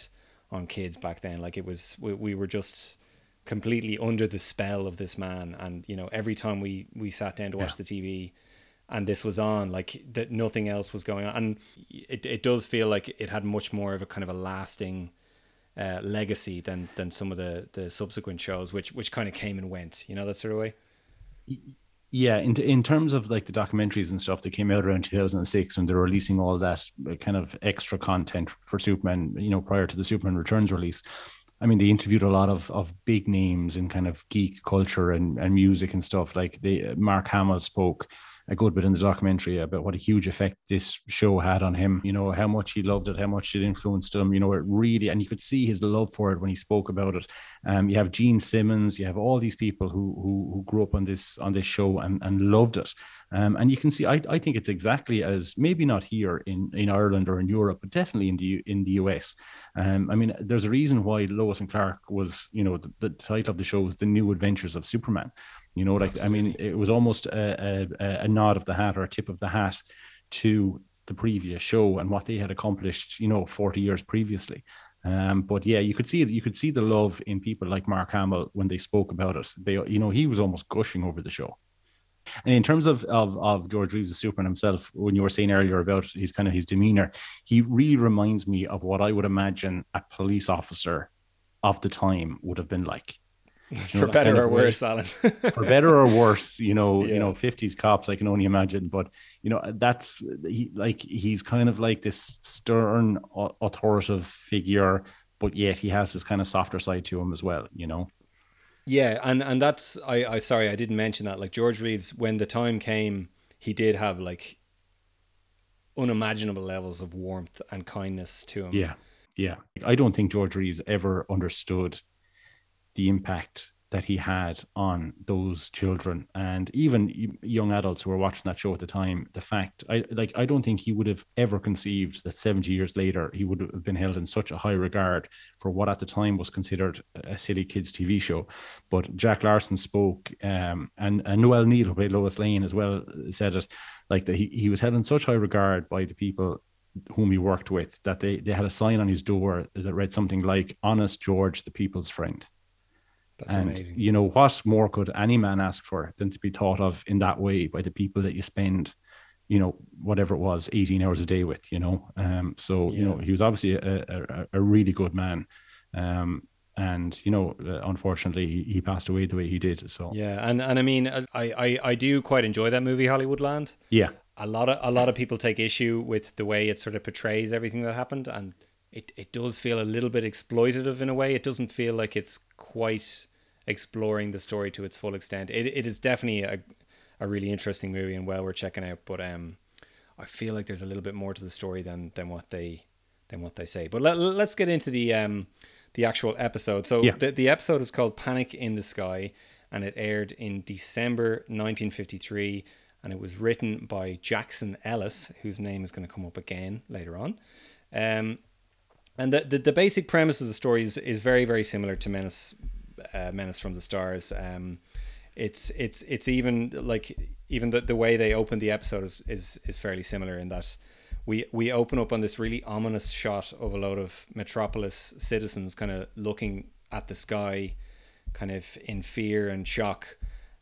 on kids back then. Like it was, we, we were just completely under the spell of this man and you know every time we we sat down to watch Yeah. the tv and this was on like that nothing else was going on and it, it does feel like it had much more of a kind of a lasting uh, legacy than than some of the the subsequent shows which which kind of came and went you know that sort of way Yeah, in in terms of like the documentaries and stuff that came out around 2006 when they were releasing all that kind of extra content for Superman, you know, prior to the Superman Returns release. I mean, they interviewed a lot of of big names in kind of geek culture and, and music and stuff. Like they, Mark Hamill spoke a good bit in the documentary about what a huge effect this show had on him. You know how much he loved it, how much it influenced him. You know it really, and you could see his love for it when he spoke about it. Um, you have Gene Simmons, you have all these people who who, who grew up on this on this show and and loved it. Um, and you can see, I, I think it's exactly as maybe not here in, in Ireland or in Europe, but definitely in the in the US. Um, I mean, there's a reason why Lois and Clark was, you know, the, the title of the show was The New Adventures of Superman. You know, like I mean, it was almost a, a, a nod of the hat or a tip of the hat to the previous show and what they had accomplished, you know, 40 years previously. Um, but yeah, you could see you could see the love in people like Mark Hamill when they spoke about it. They, you know, he was almost gushing over the show. And in terms of of, of George Reeves Superman himself, when you were saying earlier about his kind of his demeanor, he really reminds me of what I would imagine a police officer of the time would have been like. You know, for better kind of or way- worse alan for better or worse, you know, Yeah. you know, 50s cops, I can only imagine. But you know, that's he like he's kind of like this stern, authoritative figure, but yet he has this kind of softer side to him as well, you know. Yeah, and and that's I I sorry I didn't mention that. Like George Reeves, when the time came, he did have like unimaginable levels of warmth and kindness to him. Yeah. Yeah. I don't think George Reeves ever understood the impact that he had on those children and even young adults who were watching that show at the time the fact i like i don't think he would have ever conceived that 70 years later he would have been held in such a high regard for what at the time was considered a silly kids tv show. But jack larson spoke um, and, and noel neill who played lois lane as well said it like that he, he was held in such high regard by the people whom he worked with that they, they had a sign on his door that read something like honest george the people's friend That's and amazing. you know what more could any man ask for than to be thought of in that way by the people that you spend you know whatever it was 18 hours a day with you know? Um so you know he was obviously a, a, a really good man. Um and you know uh, unfortunately he, he passed away the way he did so. Yeah, and and I mean I, I I do quite enjoy that movie Hollywoodland. yeah. A lot of a lot of people take issue with the way it sort of portrays everything that happened, and it it does feel a little bit exploitative in a way. It doesn't feel like it's quite exploring the story to its full extent. It it is definitely a a really interesting movie and well worth checking out. But um, I feel like there's a little bit more to the story than than what they than what they say. But let, let's get into the um the actual episode. So Yeah. the the episode is called Panic in the Sky, and it aired in December 1953, and it was written by Jackson Gillis, whose name is going to come up again later on. Um, and the, the the basic premise of the story is, is very very similar to Menace uh, Menace from the Stars. Um, it's it's it's even like even the, the way they open the episode is, is is fairly similar in that we we open up on this really ominous shot of a load of metropolis citizens kind of looking at the sky kind of in fear and shock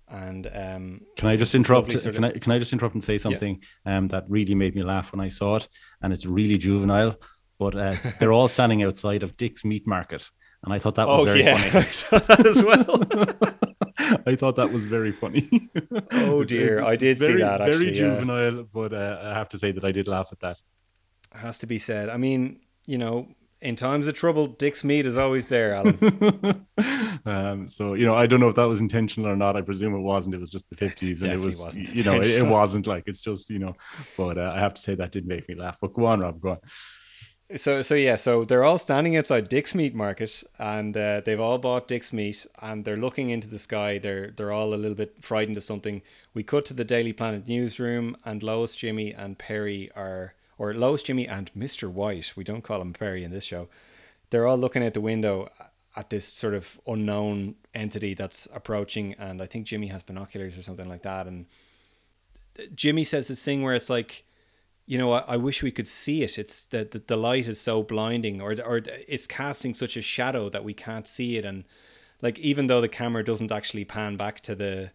and um Can I just interrupt? Can of- I can I just interrupt and say something um, that really made me laugh when I saw it, and it's really juvenile. But uh, they're all standing outside of Dick's Meat Market, and I thought that was Oh very yeah, funny. I saw that as well. I thought that was very funny. Oh, dear. I did see very, that, actually, Very yeah. juvenile, but uh, I have to say that I did laugh at that. Has to be said. I mean, you know, in times of trouble, Dick's meat is always there, Alan. um, so you know, I don't know if that was intentional or not. I presume it wasn't. It was just the fifties, and it was wasn't you know, it, it wasn't like it's just you know. But uh, I have to say that did make me laugh. But go on, Rob. Go on. So so yeah, so they're all standing outside Dick's Meat Market, and uh, they've all bought Dick's Meat, and they're looking into the sky. They're they're all a little bit frightened of something. We cut to the Daily Planet newsroom, and Lois, Jimmy, and Perry are, or Lois, Jimmy, and Mister White. We don't call him Perry in this show. They're all looking out the window at this sort of unknown entity that's approaching, and I think Jimmy has binoculars or something like that, and Jimmy says this thing where it's like you know, I, I wish we could see it. It's that the, the light is so blinding, or or it's casting such a shadow that we can't see it. And like, even though the camera doesn't actually pan back to the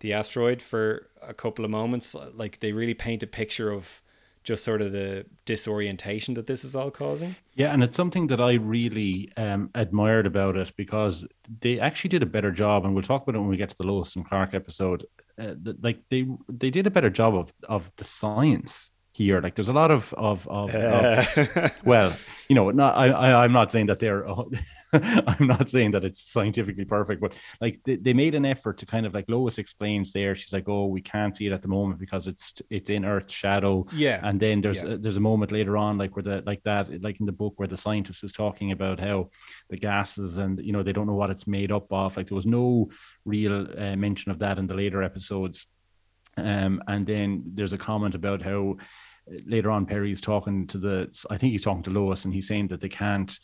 the asteroid for a couple of moments, like they really paint a picture of just sort of the disorientation that this is all causing. Yeah, and it's something that I really um, admired about it because they actually did a better job, and we'll talk about it when we get to the Lois and Clark episode. Uh, like they they did a better job of of the science here. Like there's a lot of of of, of well, you know, not I, I I'm not saying that they're I'm not saying that it's scientifically perfect, but like they, they made an effort to kind of like Lois explains there. She's like, oh, we can't see it at the moment because it's it's in Earth's shadow. Yeah. And then there's Yeah. uh, there's a moment later on, like where the like that, like in the book where the scientist is talking about how the gases and you know they don't know what it's made up of. Like there was no real uh, mention of that in the later episodes. Um, and then there's a comment about how uh, later on Perry's talking to the, I think he's talking to Lois, and he's saying that they can't.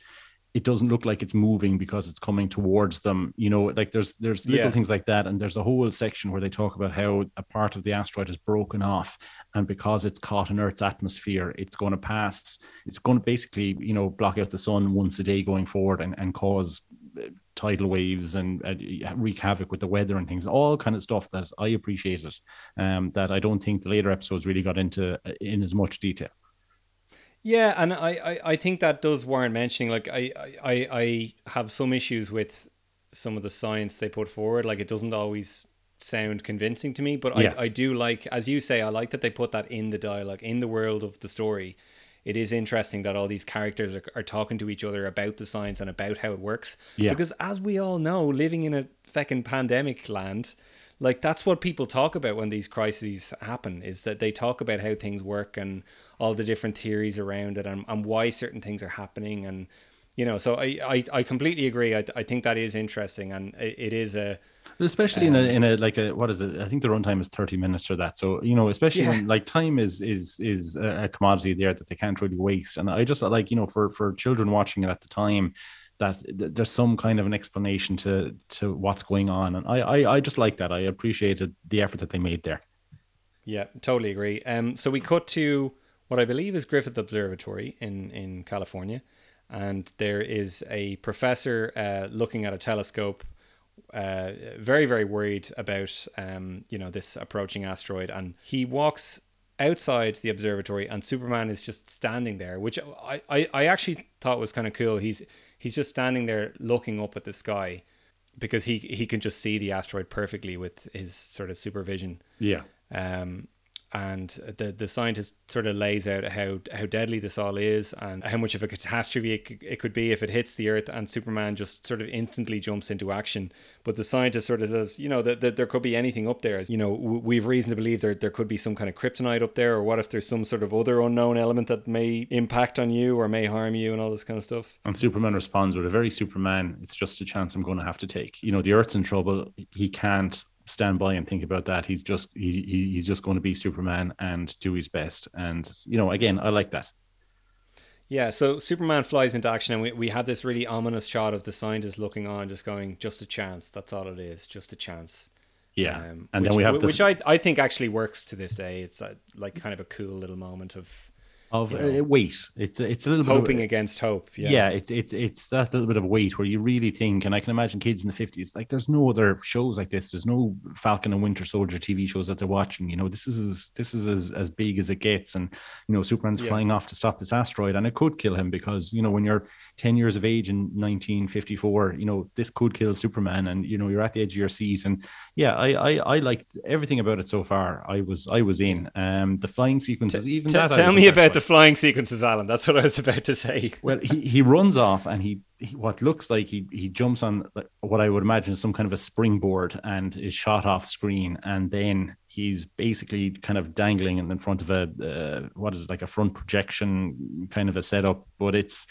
It doesn't look like it's moving because it's coming towards them. You know, like there's there's little Yeah. things like that, and there's a whole section where they talk about how a part of the asteroid is broken off, and because it's caught in Earth's atmosphere, it's going to pass. It's going to basically, you know, block out the sun once a day going forward, and and cause tidal waves and uh, wreak havoc with the weather and things, all kind of stuff that I appreciated. Um, that I don't think the later episodes really got into uh, in as much detail. Yeah, and I, I, I think that does warrant mentioning. Like I, I, I have some issues with some of the science they put forward. Like it doesn't always sound convincing to me, but Yeah. I, I do like, as you say, I like that they put that in the dialogue, in the world of the story. It is interesting that all these characters are, are talking to each other about the science and about how it works. Yeah. Because as we all know, living in a fucking pandemic land, like that's what people talk about when these crises happen is that they talk about how things work and all the different theories around it and, and why certain things are happening and you know so i i, I completely agree I, I think that is interesting and it, it is a especially in a in a like a what is it? I think the runtime is thirty minutes or that. So you know, especially Yeah. when like time is is is a a commodity there that they can't really waste. And I just like you know for for children watching it at the time. That there's some kind of an explanation to to what's going on, and I, I I just like that. I appreciated the effort that they made there. yeah totally agree um so we cut to what i believe is griffith observatory in in california and there is a professor uh, looking at a telescope uh, very very worried about um, you know this approaching asteroid. And he walks outside the observatory and superman is just standing there which i i, I actually thought was kind of cool. He's he's just standing there looking up at the sky because he he can just see the asteroid perfectly with his sort of supervision. Yeah, um, and the the scientist sort of lays out how how deadly this all is and how much of a catastrophe it, it could be if it hits the Earth. And Superman just sort of instantly jumps into action. But the scientist sort of says, you know, that, that there could be anything up there. You know, we've reason to believe there there could be some kind of kryptonite up there, or what if there's some sort of other unknown element that may impact on you or may harm you and all this kind of stuff. and Superman responds with a very Superman. It's just a chance I'm going to have to take. You know, the Earth's in trouble. He can't stand by and think about that. He's just he, he he's just going to be Superman and do his best. And you know, again, I like that. Yeah, so Superman flies into action, and we, we have this really ominous shot of the scientist looking on, just going, just a chance. That's all it is, just a chance. Yeah, Um, and which, then we have the which I I think actually works to this day. It's a, like kind of a cool little moment of of uh, weight. It's it's a little bit hoping of, against hope. Yeah. yeah. it's it's it's that little bit of weight where you really think, and I can imagine kids in the fifties, like there's no other shows like this. There's no Falcon and Winter Soldier TV shows that they're watching. You know, this is as, this is as, as big as it gets, and you know, Superman's Yeah. flying off to stop this asteroid, and it could kill him because you know when you're ten years of age in 1954, you know this could kill Superman, and you know you're at the edge of your seat, and yeah, I I, I liked everything about it so far. I was I was in. Um, the flying sequences, even T- that. Tell me about the flying sequences, Alan. That's what I was about to say. Well, he, he runs off and he, he what looks like he he jumps on what I would imagine is some kind of a springboard and is shot off screen, and then he's basically kind of dangling in front of a uh, what is it like a front projection kind of a setup, but it's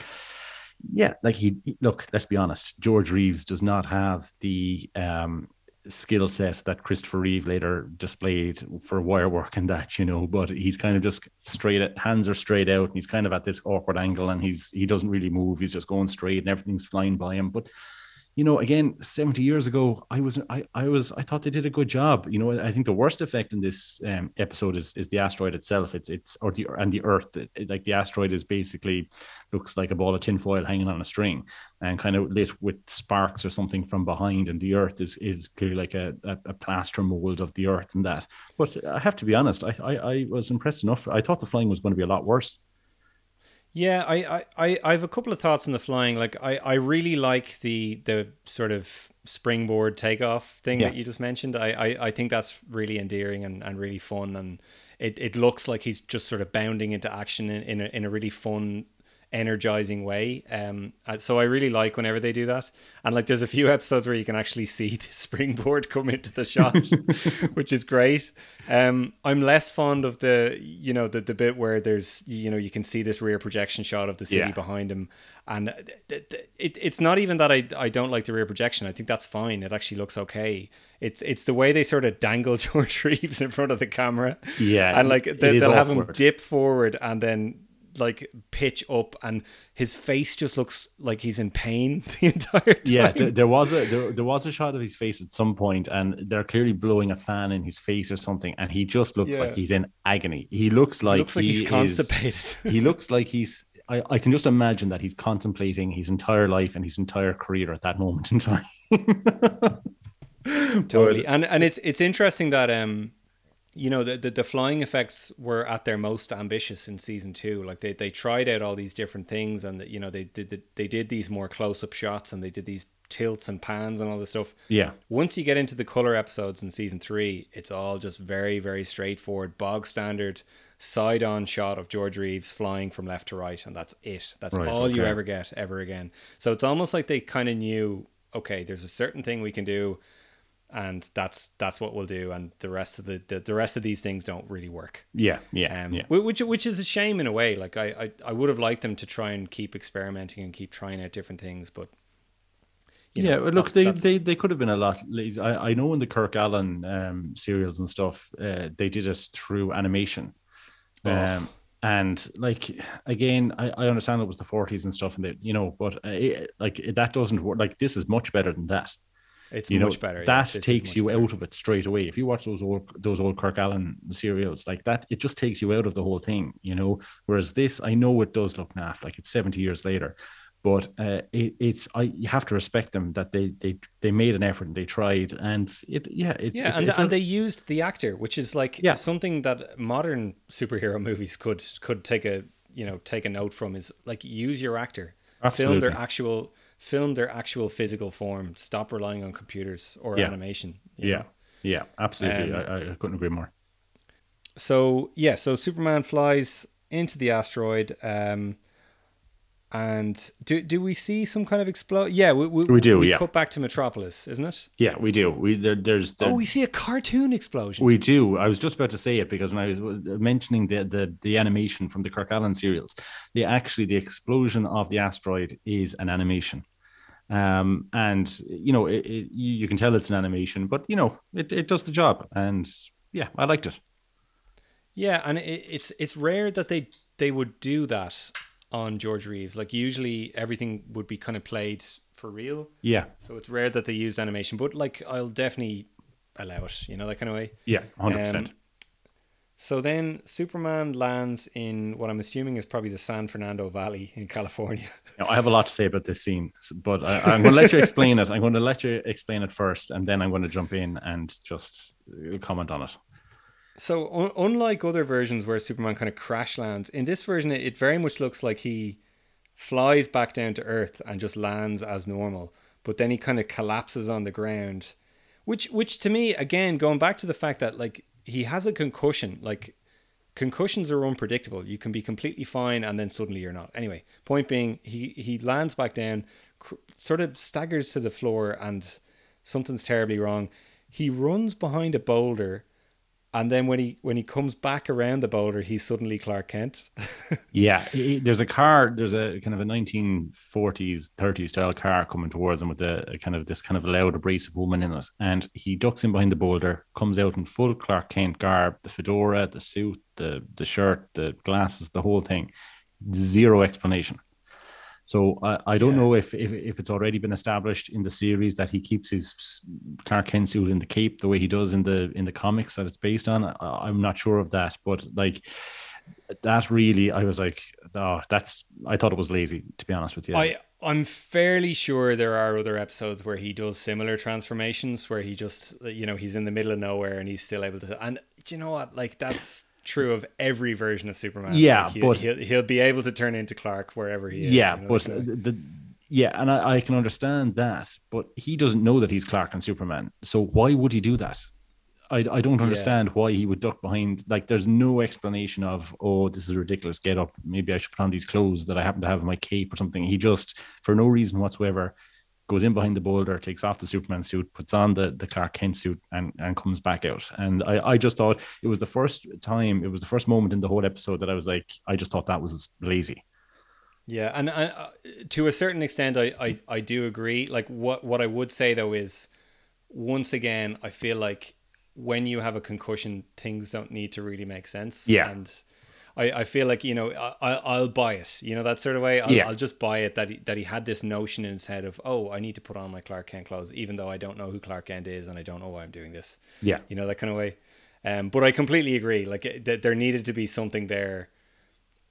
yeah, like he look. Let's be honest, George Reeves does not have the um skill set that Christopher Reeve later displayed for wire work and that, you know, but he's kind of just straight at hands are straight out and he's kind of at this awkward angle and he's he doesn't really move, he's just going straight and everything's flying by him. But you know, again, 70 years ago, I was I I was I thought they did a good job. You know, I think the worst effect in this um, episode is is the asteroid itself. It's it's or the and the Earth. It- it- like the asteroid is basically looks like a ball of tinfoil hanging on a string and kind of lit with sparks or something from behind. And the Earth is is clearly like a, a, a plaster mold of the Earth and that. But I have to be honest, I, I I was impressed enough. I thought the flying was going to be a lot worse. Yeah, I, I, I, I have a couple of thoughts on the flying. Like I, I really like the the sort of springboard takeoff thing Yeah. that you just mentioned. I, I, I think that's really endearing and, and really fun and it, it looks like he's just sort of bounding into action in, in a in a really fun energizing way. Um so i really like whenever they do that. And like there's a few episodes where you can actually see the springboard come into the shot which is great. Um i'm less fond of the you know the, the bit where there's you know you can see this rear projection shot of the city Yeah. behind him. And th- th- it, it's not even that I, I don't like the rear projection. I think that's fine. It actually looks okay. It's it's the way they sort of dangle george reeves in front of the camera. Yeah, and like they, they'll have him dip forward and then like pitch up and his face just looks like he's in pain the entire time Yeah, there, there was a there, there was a shot of his face at some point, and they're clearly blowing a fan in his face or something, and he just looks Yeah. like he's in agony. He looks like looks like he he's is- constipated he looks like he's. I, I can just imagine that he's contemplating his entire life and his entire career at that moment in time. totally and and it's it's interesting that um you know the, the the flying effects were at their most ambitious in season two. Like they they tried out all these different things and you know they did they did these more close-up shots and they did these tilts and pans and all this stuff. Yeah, once you get into the color episodes in season three, it's all just very, very straightforward, bog standard, side on shot of George Reeves flying from left to right, and that's it. That's Right, all you ever get ever again. So it's almost like they kind of knew, okay, there's a certain thing we can do, and that's that's what we'll do, and the rest of the the, the rest of these things don't really work. yeah, yeah, Um, yeah. which which is a shame in a way. Like I, I I would have liked them to try and keep experimenting and keep trying out different things, but. you yeah, well, look, they, that's- they they could have been a lot. I, I know in the Kirk Alyn um, serials and stuff, uh, they did it through animation. Um, and like again, I, I understand it was the 40s and stuff, and they, you know, but uh, it, like that doesn't work. Like this is much better than that. It's you know much better. that is takes you better. out of it straight away if you watch those old those old kirk alyn serials like that it just takes you out of the whole thing you know whereas this i know it does look naff like it's 70 years later but uh, it, it's I you have to respect them that they they they made an effort and they tried and it yeah it's yeah, it's, and, it's and a- they used the actor, which is like Yeah. something that modern superhero movies could could take a you know take a note from is like use your actor, film their actual film their actual physical form. Stop relying on computers or Yeah. animation. yeah know? yeah absolutely Um, I, I couldn't agree more So yeah, so Superman flies into the asteroid. Um, and do do we see some kind of explode? Yeah, we, we, We do, We yeah. cut back to Metropolis, isn't it? yeah we do we there, there's the, oh, we see a cartoon explosion. We do. I was just about to say it because when I was mentioning the the, the animation from the Kirk Alyn serials, the actually the explosion of the asteroid is an animation, um, and you know it, it, you, you can tell it's an animation, but you know it, it does the job, and yeah, I liked it. Yeah, and it, it's it's rare that they they would do that on George Reeves. Like usually everything would be kind of played for real. Yeah, So it's rare that they used animation, but like I'll definitely allow it, you know, that kind of way. yeah, hundred Um, percent. So then Superman lands in what I'm assuming is probably the San Fernando Valley in California. Now, I have a lot to say about this scene, but I, I'm going to let you explain it. I'm going to let you explain it first, and then I'm going to jump in and just uh, comment on it. So un- unlike other versions where Superman kind of crash lands, in this version it, it very much looks like he flies back down to Earth and just lands as normal, but then he kind of collapses on the ground, which which to me again going back to the fact that like he has a concussion, like concussions are unpredictable. You can be completely fine and then suddenly you're not. Anyway, point being, he he lands back down, cr- sort of staggers to the floor, and something's terribly wrong. He runs behind a boulder, and then when he when he comes back around the boulder, he's suddenly Clark Kent. Yeah, he- there's a car. There's a kind of a 1940s, 30s style car coming towards him with a, a kind of this kind of loud, abrasive woman in it, and he ducks in behind the boulder, comes out in full Clark Kent garb, the fedora, the suit, the the shirt, the glasses, the whole thing. Zero explanation. So I, I don't Yeah. know if, if if it's already been established in the series that he keeps his Clark Kent suit in the cape the way he does in the in the comics that it's based on. I, I'm not sure of that, but like that really, I was like, oh, that's. I thought it was lazy, to be honest with you. I I'm fairly sure there are other episodes where he does similar transformations where he just you know he's in the middle of nowhere and he's still able to and do you know what like that's true of every version of Superman. Yeah, Like, he'll, but- he'll he'll be able to turn into Clark wherever he is. yeah, you know, but the, yeah, and I, I can understand that, but he doesn't know that he's Clark and Superman. So why would he do that? I, I don't understand why he would duck behind. Like, there's no explanation of, oh, this is ridiculous. Get up. Maybe I should put on these clothes that I happen to have in my cape or something. He just, for no reason whatsoever, goes in behind the boulder, takes off the Superman suit, puts on the, the Clark Kent suit, and, and comes back out. And I, I just thought it was the first time, it was the first moment in the whole episode that I was like, I just thought that was lazy. Yeah, and I, uh, to a certain extent, I, I I do agree. Like what what I would say though is, once again, I feel like when you have a concussion, things don't need to really make sense. Yeah. and I, I feel like you know I I'll buy it. You know that sort of way. I'll, Yeah. I'll just buy it that he, that he had this notion in his head of oh I need to put on my Clark Kent clothes even though I don't know who Clark Kent is and I don't know why I'm doing this. Yeah. you know that kind of way. Um, but I completely agree. Like that there needed to be something there.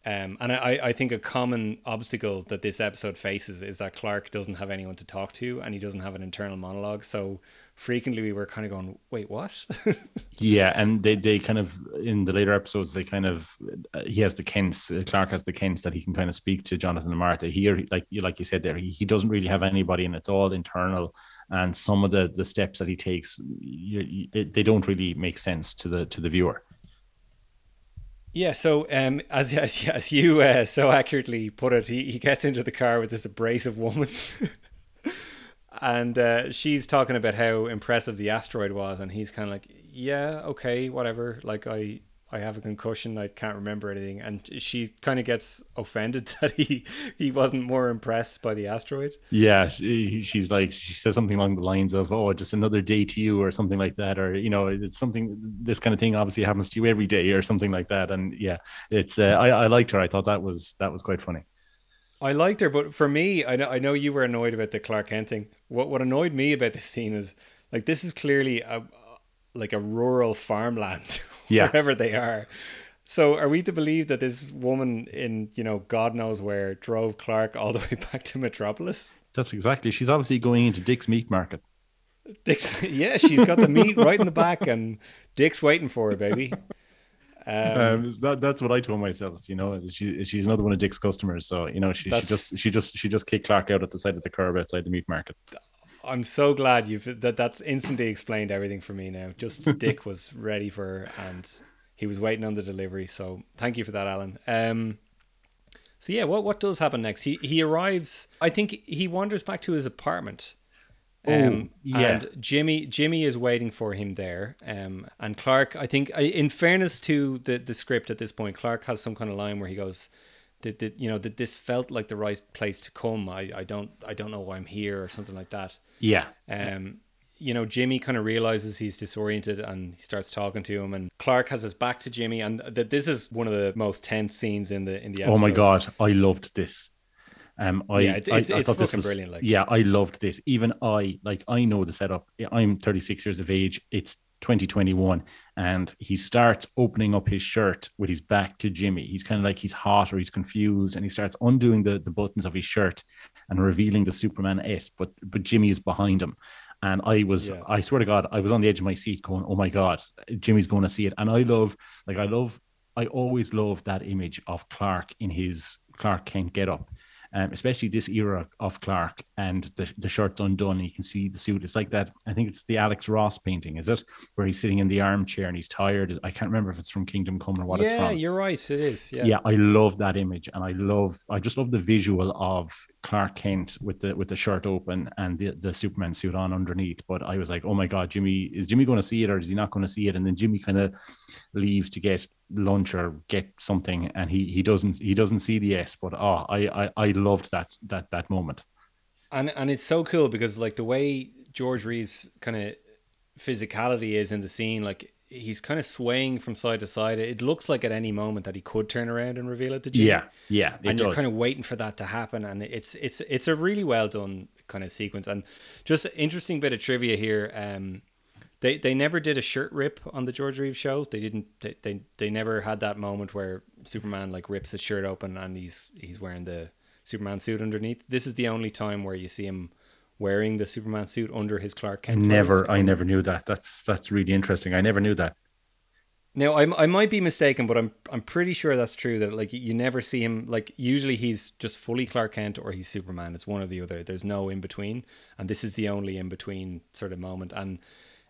Um, and I, I think a common obstacle that this episode faces is that Clark doesn't have anyone to talk to and he doesn't have an internal monologue. So frequently we were kind of going, wait, what? Yeah, and they, they kind of in the later episodes they kind of uh, he has the Kents uh, Clark has the Kents that he can kind of speak to Jonathan and Martha here like you like you said there he, he doesn't really have anybody and it's all internal and some of the the steps that he takes you, you, it, they don't really make sense to the to the viewer. yeah. So um, as, as, as you uh, so accurately put it, he, he gets into the car with this abrasive woman. and uh, she's talking about how impressive the asteroid was. And he's kind of like, yeah, okay, whatever. Like I, I have a concussion. I can't remember anything. And she kind of gets offended that he, he wasn't more impressed by the asteroid. Yeah, she, she's like she says something along the lines of "Oh, just another day to you" or something like that, or you know, it's something. This kind of thing obviously happens to you every day, or something like that. And yeah, it's uh, I I liked her. I thought that was that was quite funny. I liked her, but for me, I know I know you were annoyed about the Clark Kent thing. What what annoyed me about this scene is like this is clearly a like a rural farmland, Yeah. wherever they are. So are we to believe that this woman in you know God knows where drove Clark all the way back to Metropolis? That's exactly. She's obviously going into Dick's meat market. Dick's, yeah, she's got the meat right in the back, and Dick's waiting for her, baby. Um, Um, that, that's what I told myself. You know, she she's another one of Dick's customers. So you know, she, she just she just she just kicked Clark out at the side of the curb outside the meat market. I'm so glad you've that that's instantly explained everything for me now. Just Dick was ready for her and he was waiting on the delivery. So thank you for that, Alan. Um so yeah, what what does happen next? He he arrives I think he wanders back to his apartment. Um, Oh, yeah. and Jimmy Jimmy is waiting for him there. Um, and Clark, I think, in fairness to the the script at this point, Clark has some kind of line where he goes, "That that you know that this felt like the right place to come. I, I don't I don't know why I'm here or something like that." Yeah, um, you know, Jimmy kind of realizes he's disoriented and he starts talking to him. And Clark has his back to Jimmy, and that this is one of the most tense scenes in the in the Oh my god, I loved this. Um, I, Yeah, it- I, it's- I it's thought this was brilliant, like. yeah, I loved this. Even I like I know the setup. I'm 36 years of age. It's 2021 and he starts opening up his shirt with his back to Jimmy. He's kind of like he's hot or he's confused and he starts undoing the, the buttons of his shirt and revealing the Superman S, but but Jimmy is behind him. And I was, Yeah. I swear to God, I was on the edge of my seat going, oh my God, Jimmy's going to see it. And I love, like, I love, I always love that image of Clark in his Clark Kent get up. Um, especially this era of Clark and the, the shirt's undone and you can see the suit. It's like that. I think it's the Alex Ross painting, is it? Where he's sitting in the armchair and he's tired. I can't remember if it's from Kingdom Come or what it's from. yeah, you're right. It is. Yeah. yeah. I love that image, and I love, I just love the visual of Clark Kent with the with the shirt open and the, the Superman suit on underneath. But I was like, oh my god, Jimmy, is Jimmy going to see it or is he not going to see it? And then Jimmy kind of leaves to get lunch or get something, and he he doesn't he doesn't see the S. But oh, I I, I loved that that that moment. and and it's so cool because like the way George Reeves kind of physicality is in the scene, like he's kind of swaying from side to side. It looks like at any moment that he could turn around and reveal it to Jimmy. Yeah, yeah, and does. you're kind of waiting for that to happen, and it's it's it's a really well done kind of sequence. And just an interesting bit of trivia here. Um, they they never did a shirt rip on the George Reeves show. They didn't. They, they they never had that moment where Superman like rips his shirt open and he's he's wearing the Superman suit underneath. This is the only time where you see him wearing the Superman suit under his Clark Kent. clothes. never, I never knew that. That's that's really interesting. I never knew that. Now I I might be mistaken, but I'm I'm pretty sure that's true. That like you never see him like usually he's just fully Clark Kent or he's Superman. It's one or the other. There's no in between, and this is the only in between sort of moment. And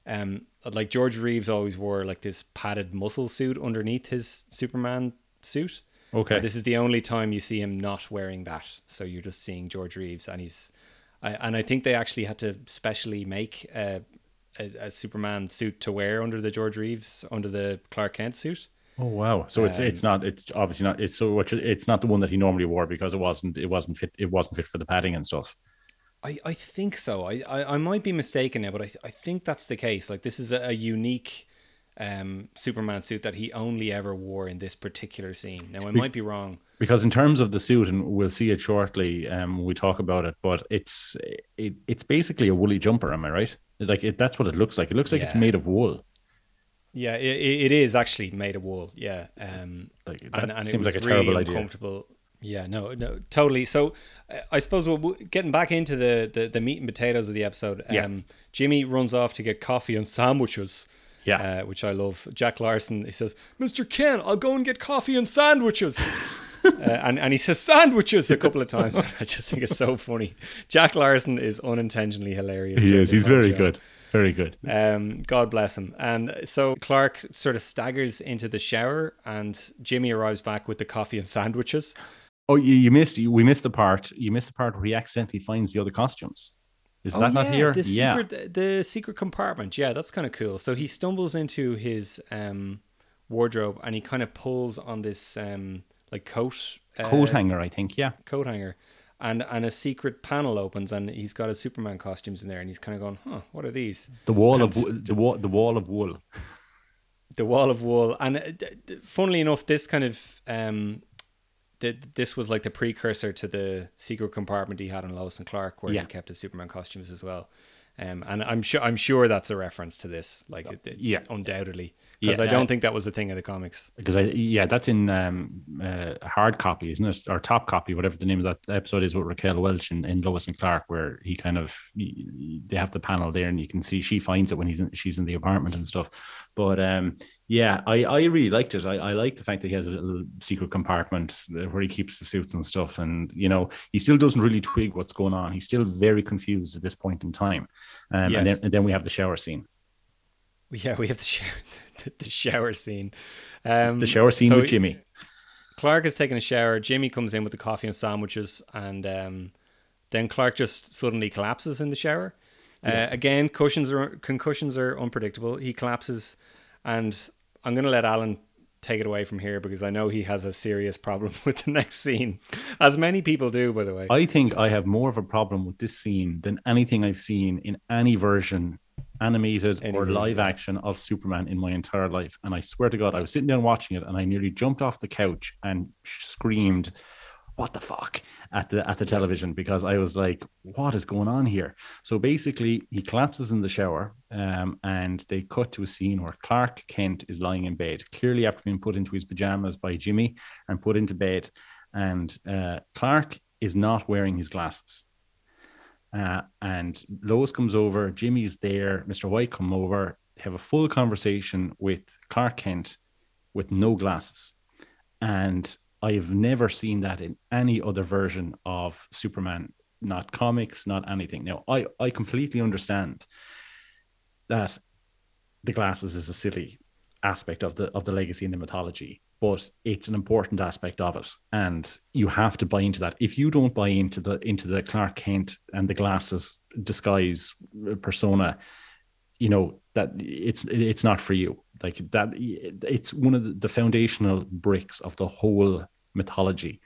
um, like George Reeves always wore like this padded muscle suit underneath his Superman suit. Okay, this is the only time you see him not wearing that. So you're just seeing George Reeves, and he's, I, and I think they actually had to specially make a, a, a Superman suit to wear under the George Reeves under the Clark Kent suit. Oh wow! So it's it's not it's obviously not it's so you- it's not the one that he normally wore because it wasn't it wasn't fit it wasn't fit for the padding and stuff. I, I think so. I, I, I might be mistaken now, but I, I think that's the case. Like this is a, a unique um, Superman suit that he only ever wore in this particular scene. Now I might be wrong. Because in terms of the suit, and we'll see it shortly um, when we talk about it, but it's it, it's basically a woolly jumper. Am I right? Like it, that's what it looks like. It looks like it's made of wool. Yeah, it, it is actually made of wool. Yeah, um, Like that and, and seems like a really terrible idea. uncomfortable. Yeah, no, no, totally. So, uh, I suppose we're we're getting back into the, the the meat and potatoes of the episode. Um, Yeah. Jimmy runs off to get coffee and sandwiches. Yeah. uh, which I love. Jack Larson, he says, "Mr. Ken, I'll go and get coffee and sandwiches." uh, and and he says sandwiches a couple of times. I just think it's so funny. Jack Larson is unintentionally hilarious. He is. He's very show. good. Very good. Um, God bless him. And so Clark sort of staggers into the shower, and Jimmy arrives back with the coffee and sandwiches. Oh, you, you missed. You, we missed the part. You missed the part where he accidentally finds the other costumes. Is that not here? Oh, The yeah. secret, the secret compartment. Yeah, that's kind of cool. So he stumbles into his um, wardrobe, and he kind of pulls on this um, like coat uh, Coat hanger, I think. Yeah. coat hanger. And, and a secret panel opens and he's got his Superman costumes in there and he's kind of going, huh, what are these? The wall And of the wall. The wall of wool. the wall of wool and uh, d- d- funnily enough this kind of um th- this was like the precursor to the secret compartment he had in Lois and Clark where Yeah. he kept his Superman costumes as well um and I'm sure I'm sure that's a reference to this like it, it- Yeah. undoubtedly because Yeah, I don't uh, think that was a thing in the comics. because I yeah that's in um uh, hard copy isn't it? Or top copy whatever the name of that episode is with Raquel Welch in, in Lois and Clark where he kind of they have the panel there and you can see she finds it when he's in, she's in the apartment and stuff. But um yeah I I really liked it. I, I like the fact that he has a little secret compartment where he keeps the suits and stuff and you know he still doesn't really twig what's going on. He's still very confused at this point in time. Um, and, then, and then we have the shower scene. Yeah we have the shower the shower scene um the shower scene so with Jimmy Clark is taking a shower. Jimmy comes in with the coffee and sandwiches, and um, then Clark just suddenly collapses in the shower. Uh, again, cushions are concussions are unpredictable. He collapses, and I'm going to let Alan take it away from here because I know he has a serious problem with the next scene, as many people do, by the way. I think I have more of a problem with this scene than anything I've seen in any version, animated Any or live action of Superman in my entire life. And I swear to God, I was sitting down watching it and I nearly jumped off the couch and screamed, what the fuck at the at the television because I was like, what is going on here? So basically, he collapses in the shower, um, and they cut to a scene where Clark Kent is lying in bed, clearly after being put into his pajamas by Jimmy and put into bed, and uh, Clark is not wearing his glasses. Uh, and Lois comes over, Jimmy's there, Mr. White come over, have a full conversation with Clark Kent with no glasses. And I've never seen that in any other version of Superman, not comics, not anything. Now, I, I completely understand that the glasses is a silly aspect of the of the legacy and the mythology, but it's an important aspect of it, and you have to buy into that. If you don't buy into the into the Clark Kent and the glasses disguise uh, persona, you know that it's it's not for you. Like that it's one of the foundational bricks of the whole mythology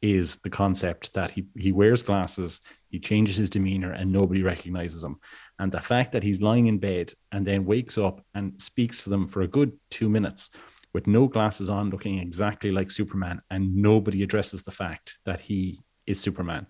is the concept that he he wears glasses he changes his demeanor and nobody recognizes him. And the fact that he's lying in bed and then wakes up and speaks to them for a good 2 minutes with no glasses on looking exactly like superman and nobody addresses the fact that he is superman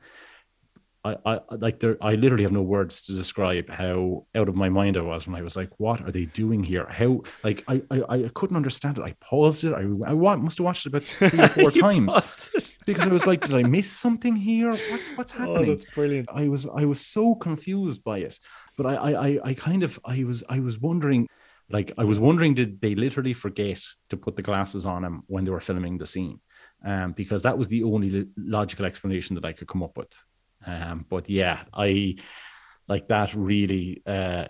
I, I like there I literally have no words to describe how out of my mind I was when I was like, what are they doing here? How like I I, I couldn't understand it. I paused it. I I must have watched it about three or four times because I was like, did I miss something here? What's what's oh, happening? Oh, that's brilliant. I was I was so confused by it. But I I I kind of I was I was wondering like I was wondering did they literally forget to put the glasses on him when they were filming the scene? Um, because that was the only logical explanation that I could come up with. Um, but yeah, I like that really uh,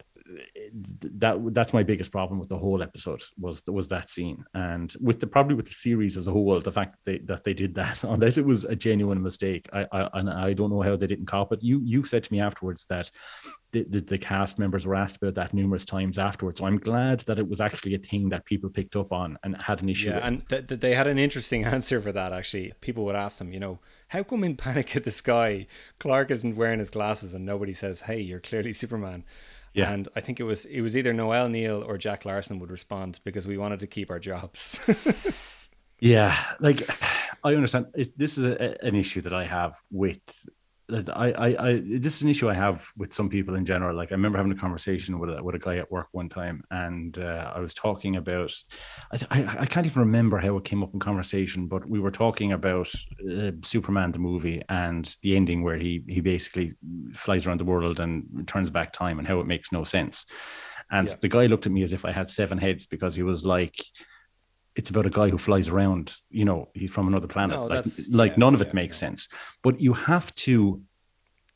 that that's my biggest problem with the whole episode was was that scene and with the probably with the series as a whole the fact that they, that they did that unless it was a genuine mistake I, I and I don't know how they didn't cop it you you said to me afterwards that the, the, the cast members were asked about that numerous times afterwards so I'm glad that it was actually a thing that people picked up on and had an issue yeah with. and th- th- they had an interesting answer for that actually people would ask them you know how come in Panic at the Sky, Clark isn't wearing his glasses and nobody says, "Hey, you're clearly Superman." Yeah. And I think it was it was either Noel Neill or Jack Larson would respond because we wanted to keep our jobs. yeah, like I understand. this is a, an issue that I have with I, I, I, this is an issue I have with some people in general. Like I remember having a conversation with a, with a guy at work one time, and uh, I was talking about, I, I, I, can't even remember how it came up in conversation, but we were talking about uh, Superman the movie and the ending where he he basically flies around the world and turns back time and how it makes no sense. And yeah. the guy looked at me as if I had seven heads because he was like, it's about a guy who flies around, you know, he's from another planet. No, like, like yeah, none of it yeah, makes yeah. sense. But you have to,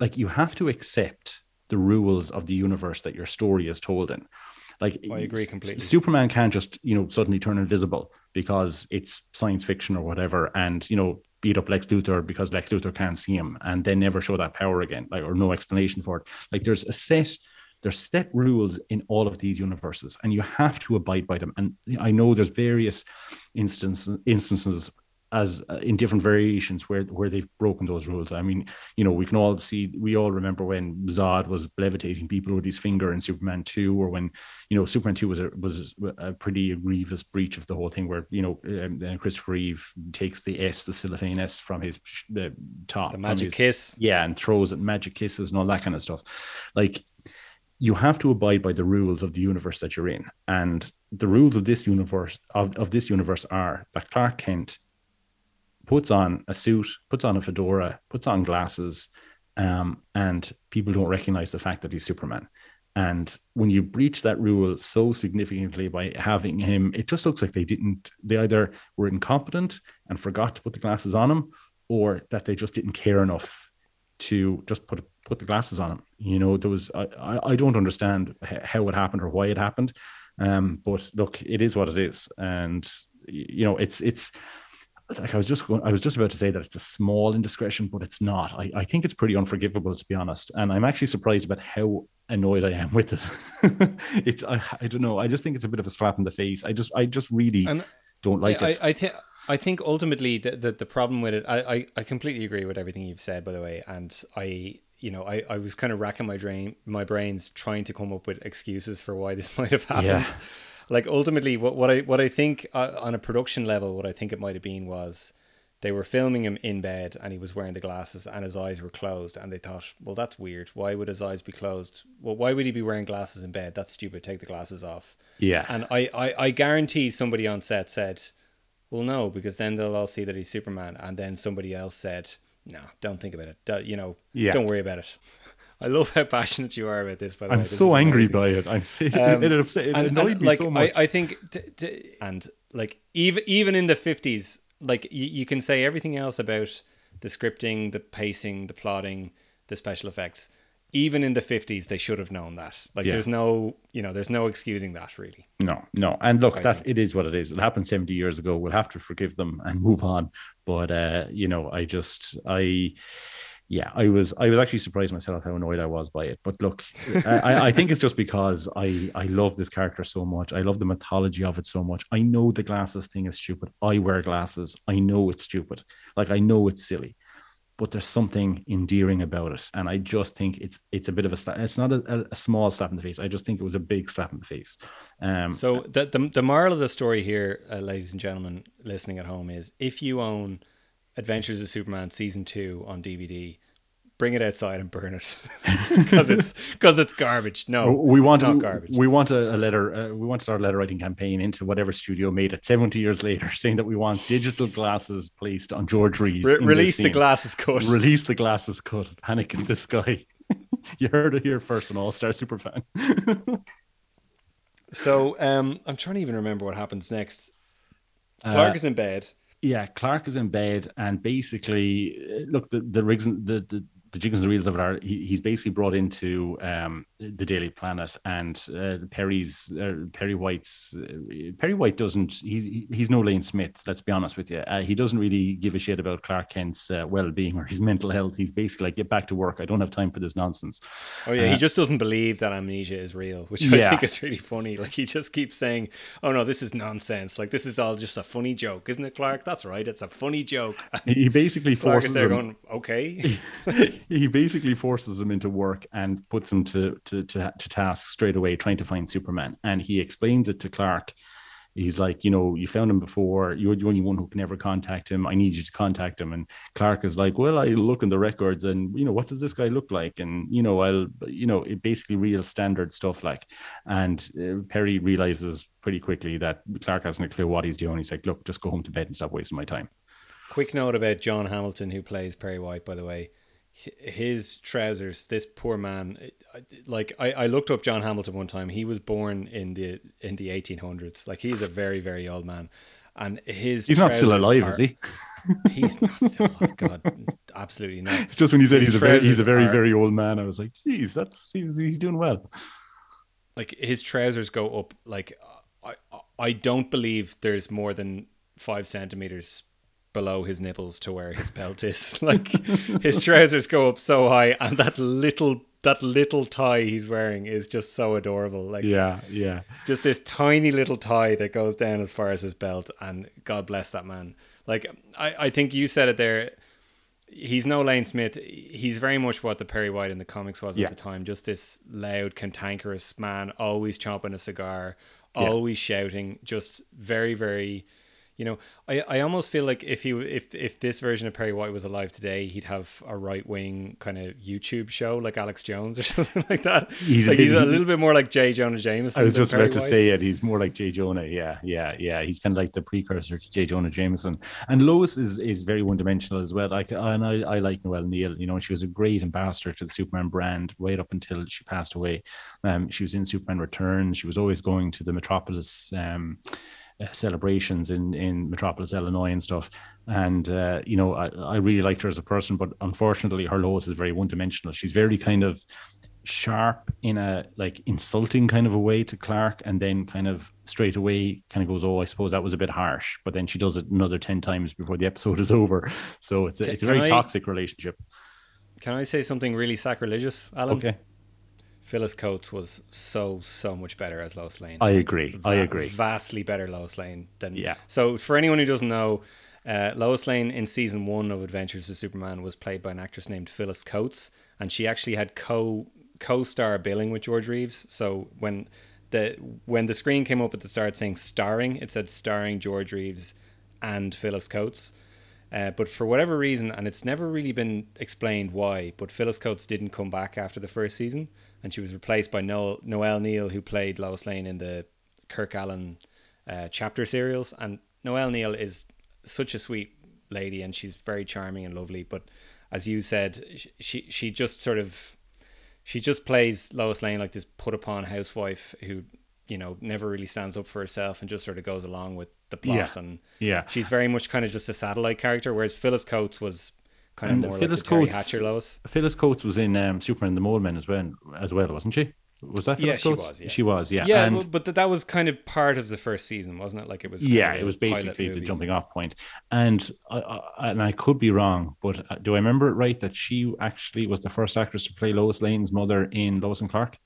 like, you have to accept the rules of the universe that your story is told in. Like, I agree completely. Superman can't just, you know, suddenly turn invisible because it's science fiction or whatever, and you know, beat up Lex Luthor because Lex Luthor can't see him, and then never show that power again, like, or no explanation for it. Like, there's a set there's set rules in all of these universes, and you have to abide by them. And I know there's various instances instances as uh, in different variations where where they've broken those rules. I mean, you know, we can all see, we all remember when Zod was levitating people with his finger in Superman two, or when you know Superman two was a was a pretty grievous breach of the whole thing, where you know um, Christopher Reeve takes the S, the cellophane S from his the top, the magic his, kiss, yeah, and throws it magic kisses and all that kind of stuff. Like you have to abide by the rules of the universe that you're in. And the rules of this universe of, of this universe are that Clark Kent puts on a suit, puts on a fedora, puts on glasses, um, and people don't recognize the fact that he's Superman. And when you breach that rule so significantly by having him, it just looks like they didn't, they either were incompetent and forgot to put the glasses on him, or that they just didn't care enough to just put put the glasses on him. You know, there was I I don't understand how it happened or why it happened, um, but look, it is what it is, and you know, it's it's like I was just going, I was just about to say that it's a small indiscretion, but it's not. I, I think it's pretty unforgivable to be honest, and I'm actually surprised about how annoyed I am with it. it's I, I don't know. I just think it's a bit of a slap in the face. I just I just really and don't like I, it. I, I think I think ultimately the, the, the problem with it, I, I, I completely agree with everything you've said, by the way. And I, you know, I, I was kind of racking my brain, my brains trying to come up with excuses for why this might have happened. Yeah. Like ultimately, what, what I what I think uh, on a production level, what I think it might have been was they were filming him in bed and he was wearing the glasses and his eyes were closed and they thought, well, that's weird. Why would his eyes be closed? Well, why would he be wearing glasses in bed? That's stupid. Take the glasses off. Yeah. And I, I, I guarantee somebody on set said, well, no, because then they'll all see that he's Superman. And then somebody else said, no, don't think about it. Don't- you know, Yeah. don't worry about it. I love how passionate you are about this. By the way, I'm so angry by it. I'm Um, it, upset, it and- annoyed and, me like, so much. I, I think, t- t- and like even even in the fifties, like you, you can say everything else about the scripting, the pacing, the plotting, the special effects. Even in the fifties, they should have known that. Like, Yeah. there's no, you know, there's no excusing that really. No, no. And look, I that think. it is what it is. It happened 70 years ago. We'll have to forgive them and move on. But uh, you know, I just I yeah, I was I was actually surprised myself how annoyed I was by it. But look, I, I think it's just because I I love this character so much. I love the mythology of it so much. I know the glasses thing is stupid. I wear glasses. I know it's stupid. Like I know it's silly. But there's something endearing about it, and I just think it's it's a bit of a slap. It's not a, a small slap in the face. I just think it was a big slap in the face. Um, So the, the the moral of the story here, uh, ladies and gentlemen listening at home, is if you own Adventures of Superman season two on DVD, bring it outside and burn it because it's because it's garbage. No, we want not to, garbage. we want a, a letter uh, we want to start a letter writing campaign into whatever studio made it 70 years later saying that we want digital glasses placed on George Reeves Re- release the glasses cut. release the glasses cut panic in the sky you heard it here first an all-star superfan so um, I'm trying to even remember what happens next. Clark Uh, is in bed. yeah clark is in bed and basically uh, look the the rigs the the the jigs and the reels of it are he, he's basically brought into um, the Daily Planet and uh, Perry's uh, Perry White's uh, Perry White doesn't he's he's no Lane Smith let's be honest with you uh, he doesn't really give a shit about Clark Kent's uh, well-being or his mental health he's basically like get back to work I don't have time for this nonsense Oh yeah, he uh, just doesn't believe that amnesia is real, which I Yeah. think is really funny. Like he just keeps saying, "Oh no, this is nonsense. Like this is all just a funny joke, isn't it, Clark? That's right, it's a funny joke." He basically Clark is forces there him going, "Okay." he basically forces him into work and puts him to, to to to task straight away trying to find Superman. And he explains it to Clark. He's like, you know, you found him before. You're the only one who can ever contact him. I need you to contact him. And Clark is like, well, I look in the records, and you know, what does this guy look like? And you know, I'll, you know, it basically real standard stuff like. And uh, Perry realizes pretty quickly that Clark hasn't a clue what he's doing. He's like, look, just go home to bed and stop wasting my time. Quick note about John Hamilton, who plays Perry White, by the way. His trousers, this poor man. Like I, I looked up John Hamilton one time. He was born in the in the eighteen hundreds. Like he's a very very old man, and his He's not still alive, are- is he? He's not still alive. God, absolutely not. It's just when you said His he's a very he's a very are- very old man. I was like, geez, that's he's, he's doing well. like his trousers go up like I I don't believe there's more than five centimeters below his nipples to where his belt is. like his trousers go up so high, and that little that little tie he's wearing is just so adorable. Like Yeah, yeah. just this tiny little tie that goes down as far as his belt, and God bless that man. Like I I think you said it there. He's no Lane Smith. He's very much what the Perry White in the comics was Yeah. at the time. Just this loud, cantankerous man, always chomping a cigar, Yeah. always shouting. Just very, very. You know, I, I almost feel like if he if if this version of Perry White was alive today, he'd have a right wing kind of YouTube show like Alex Jones or something like that. He's a like he's a little bit more like J. Jonah Jameson. I was just Perry about to White. say it. He's more like J. Jonah. Yeah, yeah, yeah. He's kind of like the precursor to J. Jonah Jameson. And Lois is is very one dimensional as well. Like, and I, I like Noel Neill. You know, she was a great ambassador to the Superman brand right up until she passed away. Um, she was in Superman Returns. She was always going to the Metropolis. Um, celebrations in in Metropolis, Illinois, and stuff. And uh, you know, I, I really liked her as a person, but unfortunately, her Lois is very one dimensional. She's very kind of sharp in a like insulting kind of a way to Clark, and then kind of straight away kind of goes, "Oh, I suppose that was a bit harsh." But then she does it another ten times before the episode is over. So it's a, Can- it's a very I- toxic relationship. Can I say something really sacrilegious, Alan? Okay, Phyllis Coates was so so much better as Lois Lane. I agree. I agree. Vastly better Lois Lane than Yeah. So for anyone who doesn't know, uh, Lois Lane in season one of Adventures of Superman was played by an actress named Phyllis Coates, and she actually had co co-star billing with George Reeves. So when the when the screen came up at the start saying starring, it said starring George Reeves and Phyllis Coates. Uh, but for whatever reason, and it's never really been explained why, but Phyllis Coates didn't come back after the first season, and she was replaced by Noel, Noelle Neal, who played Lois Lane in the Kirk Alyn uh, chapter serials. And Noel Neill is such a sweet lady, and she's very charming and lovely. But as you said, she she just sort of she just plays Lois Lane like this put upon housewife who you know never really stands up for herself and just sort of goes along with the plot Yeah. and Yeah. she's very much kind of just a satellite character whereas Phyllis Coates was kind And of more Phyllis like Terry Coates- Hatcher Phyllis Coates was in um, Superman and the Mole Men as well, as well, wasn't she? Was that Yeah, Phyllis she Coates? was, yeah. She was, yeah. yeah and but that was kind of part of the first season wasn't it like it was yeah, it was basically the jumping off point. And I, I, and I could be wrong, but uh, do I remember it right that she actually was the first actress to play Lois Lane's mother in Lois and Clark?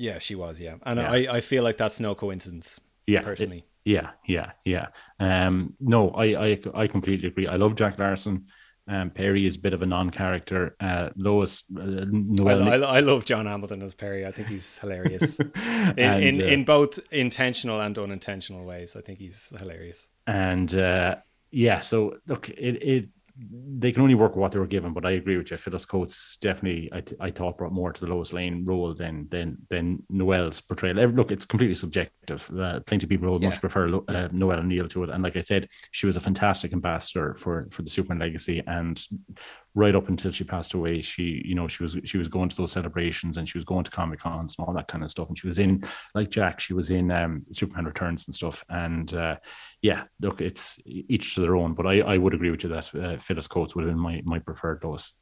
yeah she was yeah and Yeah. I, I feel like that's no coincidence Yeah, it- personally Yeah, yeah, yeah. Um, no, I, I, I completely agree. I love Jack Larson. Um, Perry is a bit of a non-character. Uh, Lois, uh, I, I, I love John Hamilton as Perry. I think he's hilarious. In, and, in, uh, in both intentional and unintentional ways I think he's hilarious. And uh, yeah, so look, it, it they can only work with what they were given, but I agree with you. Phyllis Coates definitely, I, I thought brought more to the Lois Lane role than than than Noel's portrayal. Every- Look, it's completely subjective. Uh, plenty of people would Yeah. much prefer Lo- uh, Noel Neill to it, and like I said, she was a fantastic ambassador for for the Superman legacy, and right up until she passed away, she you know she was she was going to those celebrations and she was going to comic cons and all that kind of stuff, and she was in like Jack, she was in um, Superman Returns and stuff, and. Uh, yeah, look, it's each to their own, but I, I would agree with you that uh, Phyllis Coates would have been my, my preferred Lois.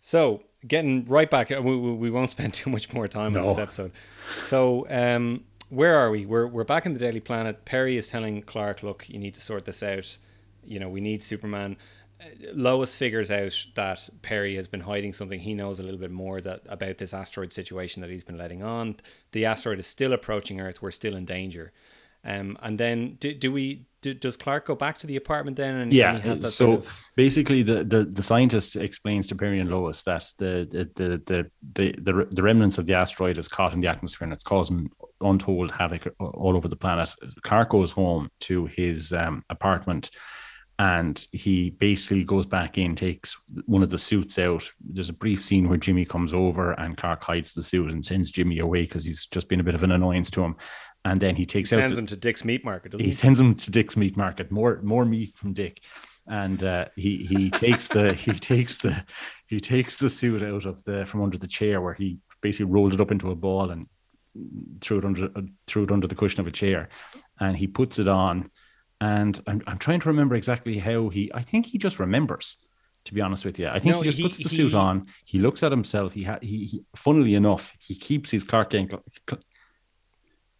So, getting right back, uh, we, we we won't spend too much more time on this episode. So, um, where are we? We're we're back in the Daily Planet. Perry is telling Clark, "Look, you need to sort this out. You know, we need Superman." Lois figures out that Perry has been hiding something. He knows a little bit more that about this asteroid situation that he's been letting on. The asteroid is still approaching Earth. We're still in danger. Um, and then do, do we? Do, does Clark go back to the apartment then? And, Yeah, and he has that so sort of, basically, the, the, the scientist explains to Perry and Lois that the the, the the the the the remnants of the asteroid is caught in the atmosphere and it's causing untold havoc all over the planet. Clark goes home to his um, apartment and he basically goes back in, takes one of the suits out. There's a brief scene where Jimmy comes over and Clark hides the suit and sends Jimmy away because he's just been a bit of an annoyance to him. And then he he takes out sends the- him to Dick's Meat Market, doesn't he he? sends him to Dick's meat market. More more meat from Dick, and uh, he he takes the he takes the he takes the suit out of the from under the chair where he basically rolled it up into a ball and threw it under threw it under the cushion of a chair, and he puts it on. And I'm I'm trying to remember exactly how he. I think he just remembers. To be honest with you, I think No, he just he- puts the suit on. He looks at himself. He, ha- he, he funnily enough, he keeps his Clark Kent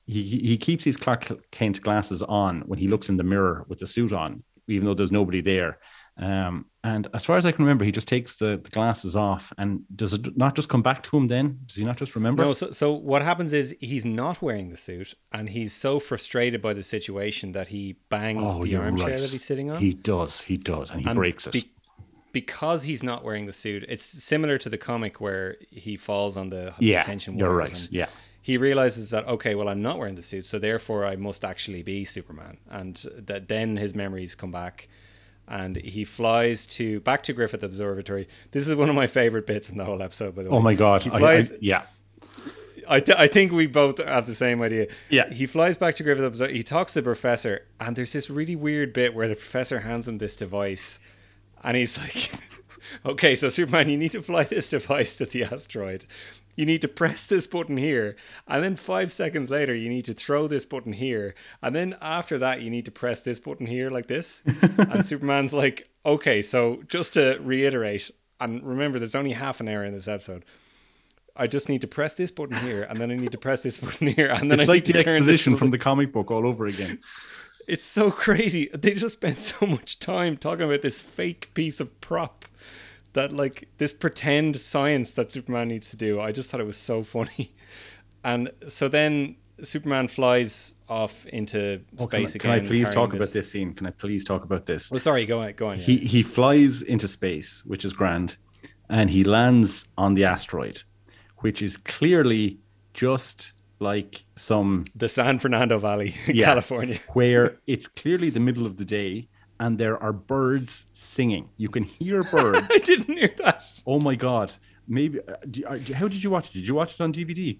he he keeps his Clark Kent glasses on when he looks in the mirror with the suit on, even though there's nobody there. Um, and as far as I can remember, he just takes the, the glasses off. And does it not just come back to him then? Does he not just remember? No, so, so what happens is he's not wearing the suit, and he's so frustrated by the situation that he bangs oh, the Oh, you're armchair right. that he's sitting on. He does, he does, and he And breaks it. be- because he's not wearing the suit, it's similar to the comic where he falls on the yeah, tension you're right. Yeah, He realizes that okay, well, I'm not wearing the suit, so therefore I must actually be Superman, and that then his memories come back, and he flies to back to Griffith Observatory. This is one of my favorite bits in the whole episode. By the oh way, Oh my god! He I- I- yeah, I, th- I think we both have the same idea. Yeah. He flies back to Griffith Observatory. He talks to the professor, and there's this really weird bit where the professor hands him this device, and he's like, "Okay, so Superman, you need to fly this device to the asteroid. You need to press this button here, and then five seconds later, you need to throw this button here, and then after that, you need to press this button here like this." and Superman's like, "Okay, so just to reiterate." And remember, there's only half an hour in this episode. I just need to press this button here, and then I need to press this button here, and then it's I like need the to exposition from the comic book all over again. It's so crazy. They just spent so much time talking about this fake piece of prop that, like, this pretend science that Superman needs to do. I just thought it was so funny. And so then Superman flies off into Oh, can, I, space can I please talk about this scene? Can I please talk about this? Oh, sorry, go on, go on. yeah. he he flies into space, which is grand, and he lands on the asteroid, which is clearly just like some the San Fernando Valley, yeah, California. where it's clearly the middle of the day, and there are birds singing. You can hear birds. I didn't hear that. oh my god! Maybe uh, do, uh, how did you watch it? Did you watch it on DVD?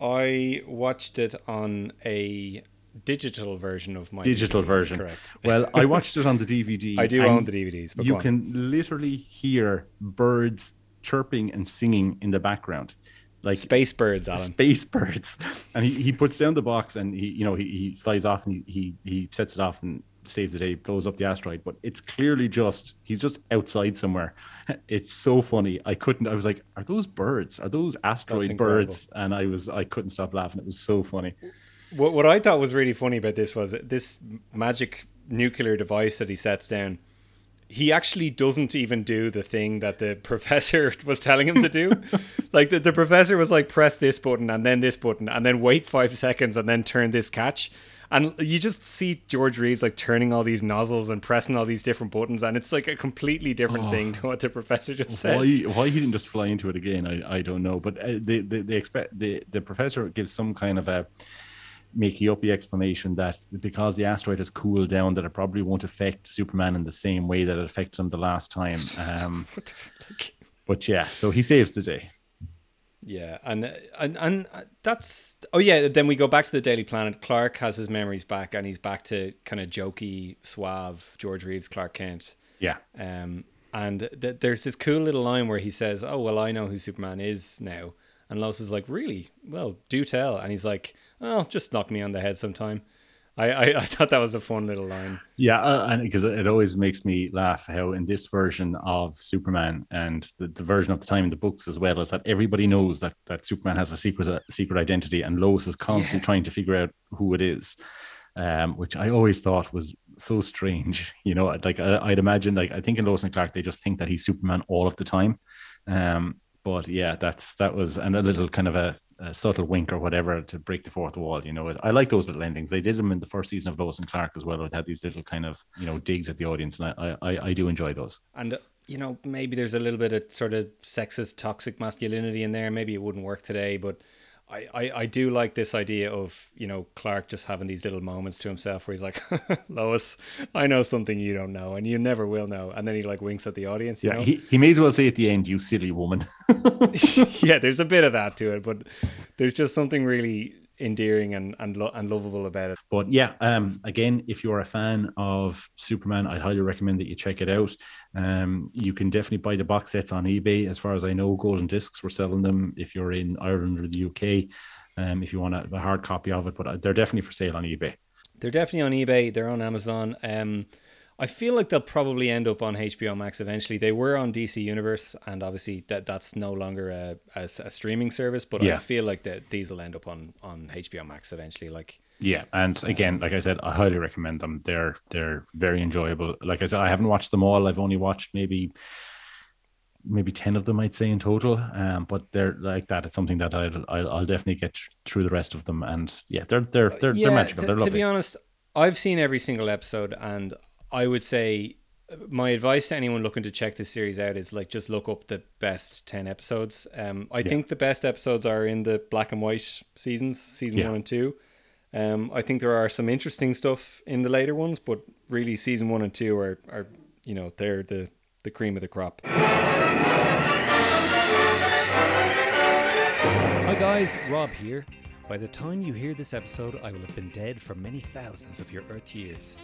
I watched it on a digital version of my Digital DVDs, version. Correct. Well, I watched it on the DVD. I do own the DVDs. But you can literally hear birds chirping and singing in the background, like Space Birds, Alan. space birds. And he, he puts down the box and he you know he, he flies off and he, he he sets it off and saves the day, blows up the asteroid. But it's clearly just he's just outside somewhere. It's so funny. I couldn't. I was like, are those birds? Are those asteroid birds? And I was I couldn't stop laughing. It was so funny. What, what I thought was really funny about this was this magic nuclear device that he sets down. He actually doesn't even do the thing that the professor was telling him to do. like the, the professor was like, press this button and then this button and then wait five seconds and then turn this catch. And you just see George Reeves like turning all these nozzles and pressing all these different buttons, and it's like a completely different thing to what the professor just said. Why why he didn't just fly into it again, I, I don't know. But uh, they, they they expect the the professor gives some kind of a makey uppy explanation that because the asteroid has cooled down, that it probably won't affect Superman in the same way that it affected him the last time. Um, the but yeah, so he saves the day. Yeah, and and and that's oh yeah. Then we go back to the Daily Planet. Clark has his memories back, and he's back to kind of jokey, suave George Reeves Clark Kent. Yeah, Um, and th- there's this cool little line where he says, "Oh well, I know who Superman is now," and Lois is like, "Really? Well, do tell." And he's like, "Oh, just knock me on the head sometime." I I, I thought that was a fun little line. yeah, uh, and because it always makes me laugh how in this version of Superman and the, the version of the time in the books as well is that everybody knows that that Superman has a secret a secret identity, and Lois is constantly Yeah. trying to figure out who it is. um, which I always thought was so strange. You know, like I, I'd imagine, like I think in Lois and Clark, they just think that he's Superman all of the time. Um, but yeah, that's that was and a little kind of a, a subtle wink or whatever to break the fourth wall. You know, I like those little endings. They did them in the first season of Lois and Clark as well. It had these little kind of you know digs at the audience, and I I, I do enjoy those. And uh, you know, maybe there's a little bit of sort of sexist, toxic masculinity in there. Maybe it wouldn't work today, but I, I, I do like this idea of you know Clark just having these little moments to himself where he's like, Lois, I know something you don't know, and you never will know. And then he like winks at the audience. You Yeah, know? he, he may as well say at the end, "You silly woman." yeah, there's a bit of that to it, but there's just something really endearing and and, lo- and lovable about it. But yeah, um, again, if you're a fan of Superman, I highly recommend that you check it out. Um, you can definitely buy the box sets on eBay. As far as I know, Golden Discs were selling them if you're in Ireland or the UK. Um, if you want a, a hard copy of it, but uh, they're definitely for sale on eBay. They're definitely on eBay. They're on Amazon. Um, I feel like they'll probably end up on HBO Max eventually. They were on DC Universe, and obviously that that's no longer a, a, a streaming service. But I feel like that these will end up on on HBO Max eventually. Like Yeah, and again, like I said, I highly recommend them. They're they're very enjoyable. Like I said, I haven't watched them all. I've only watched maybe maybe ten of them, I'd say in total. Um, but they're like that. It's something that I'll I'll, I'll definitely get thr- through the rest of them. And yeah, they're they're they're, they're magical. to, they're lovely to be honest, I've seen every single episode, and I would say uh, my advice to anyone looking to check this series out is like just look up the best 10 episodes um i think the best episodes are in the black and white seasons season Yeah. one and two um i think there are some interesting stuff in the later ones but really season one and two are are you know they're the the cream of the crop Hi guys, Rob here. By the time you hear this episode, I will have been dead for many thousands of your Earth years.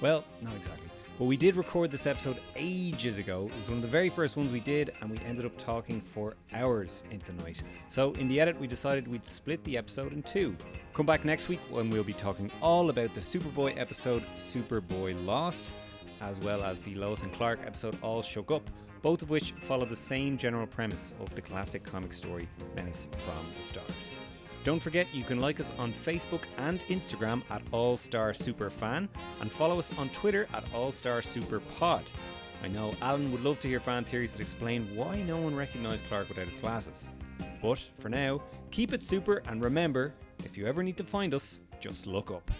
Well, not exactly. But we did record this episode ages ago. It was one of the very first ones we did, and we ended up talking for hours into the night. So, in the edit, we decided we'd split the episode in two. Come back next week when we'll be talking all about the Superboy episode Superboy Lost, as well as the Lois and Clark episode All Shook Up, both of which follow the same general premise of the classic comic story Menace from the Stars. Don't forget you can like us on Facebook and Instagram at All Star Super Fan and follow us on Twitter at All Star Super Pod. I know Alan would love to hear fan theories that explain why no one recognised Clark without his glasses. But for now, keep it super and remember, if you ever need to find us, just look up.